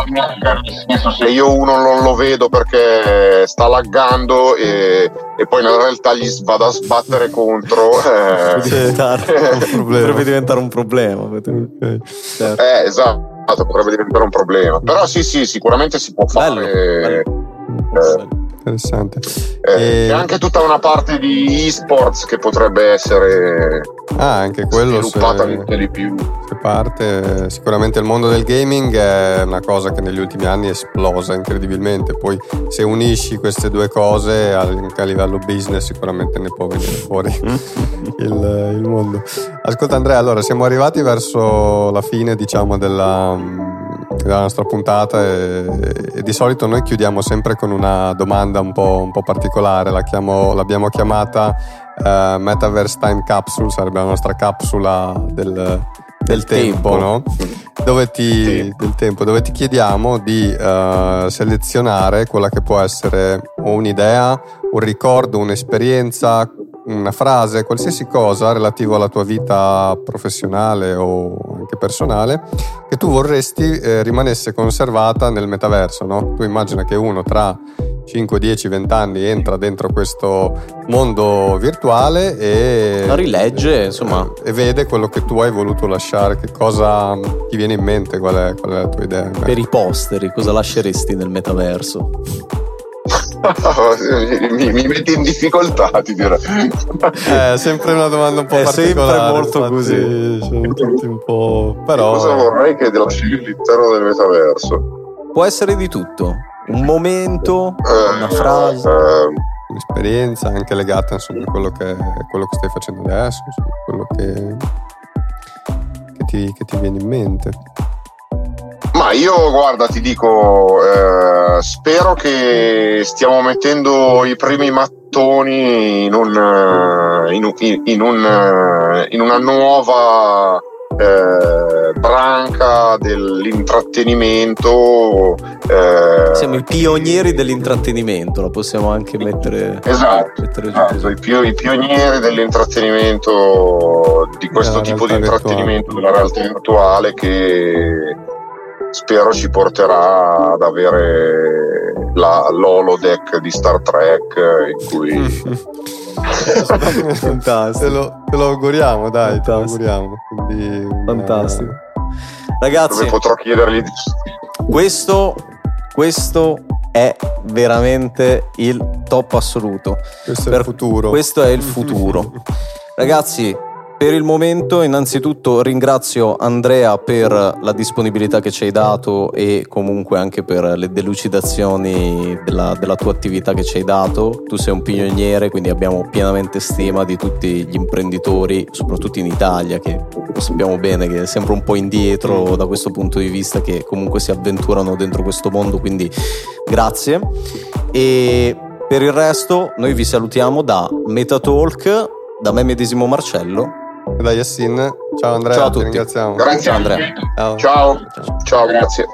se io uno non lo vedo perché sta laggando e, e poi nella realtà gli vado a sbattere contro, eh, Potrebbe diventare, un problema. potrebbe diventare un problema. Certo. Eh, esatto, potrebbe diventare un problema. Però sì, sì, sicuramente si può fare. Bello, bello. Interessante. Eh, E- anche tutta una parte di esports che potrebbe essere Ah, anche quello se, sviluppata anche di più. se parte. Sicuramente il mondo del gaming è una cosa che negli ultimi anni è esplosa incredibilmente. Poi se unisci queste due cose anche a livello business sicuramente ne può venire fuori il, il mondo. Ascolta Andrea, allora siamo arrivati verso la fine diciamo della, della nostra puntata e, e di solito noi chiudiamo sempre con una domanda un po', un po' particolare, la chiamo- l'abbiamo chiamata eh, Metaverse Time Capsule, sarebbe la nostra capsula del, del Del tempo, tempo. no? Dove ti, Sì. del tempo, dove ti chiediamo di eh, selezionare quella che può essere o un'idea, un ricordo, un'esperienza, una frase, qualsiasi cosa relativo alla tua vita professionale o anche personale che tu vorresti eh, rimanesse conservata nel metaverso, no? Tu immagina che uno tra 5, 10, 20 anni entra dentro questo mondo virtuale e La rilegge, insomma. e vede quello che tu hai voluto lasciare, che cosa ti viene in mente, qual è, qual è la tua idea? Per i posteri, cosa lasceresti nel metaverso? mi, mi, metti in difficoltà, ti dirò. È sempre una domanda un po' è particolare. sempre molto così. Sono tutti un po'. Però... Cosa vorrei che lasci all'interno del metaverso? Può essere di tutto. Un momento, eh, una frase. Eh, un'esperienza anche legata insomma, a quello che, quello che stai facendo adesso, insomma, quello che, che, ti, che ti viene in mente. Ma io guarda, ti dico, eh, spero che stiamo mettendo i primi mattoni in, un, eh, in, in, un, eh, in una nuova eh, branca dell'intrattenimento. Eh, Siamo i pionieri dell'intrattenimento, lo possiamo anche mettere. Esatto, mettere esatto i, pio- i, pionieri dell'intrattenimento, di questo tipo di intrattenimento virtuale. della realtà virtuale che spero ci porterà ad avere la, l'holodeck di Star Trek in cui Fantastico. Te lo, te lo, auguriamo, dai, Fantastico. te lo auguriamo. Quindi, Fantastico. Ragazzi, dove potrò chiedergli questo, questo è veramente il top assoluto. Questo per, è il futuro. Questo è il futuro. Ragazzi, per il momento innanzitutto ringrazio Andrea per la disponibilità che ci hai dato e comunque anche per le delucidazioni della, della, tua attività che ci hai dato. Tu sei un pioniere, quindi abbiamo pienamente stima di tutti gli imprenditori, soprattutto in Italia, che lo sappiamo bene che è sempre un po' indietro da questo punto di vista, che comunque si avventurano dentro questo mondo, quindi grazie. E per il resto noi vi salutiamo da Metatalk, da me medesimo Marcello da Yassin. Ciao Andrea, ciao a tutti. ringraziamo. Grazie ciao Andrea. Ciao. ciao, ciao, grazie.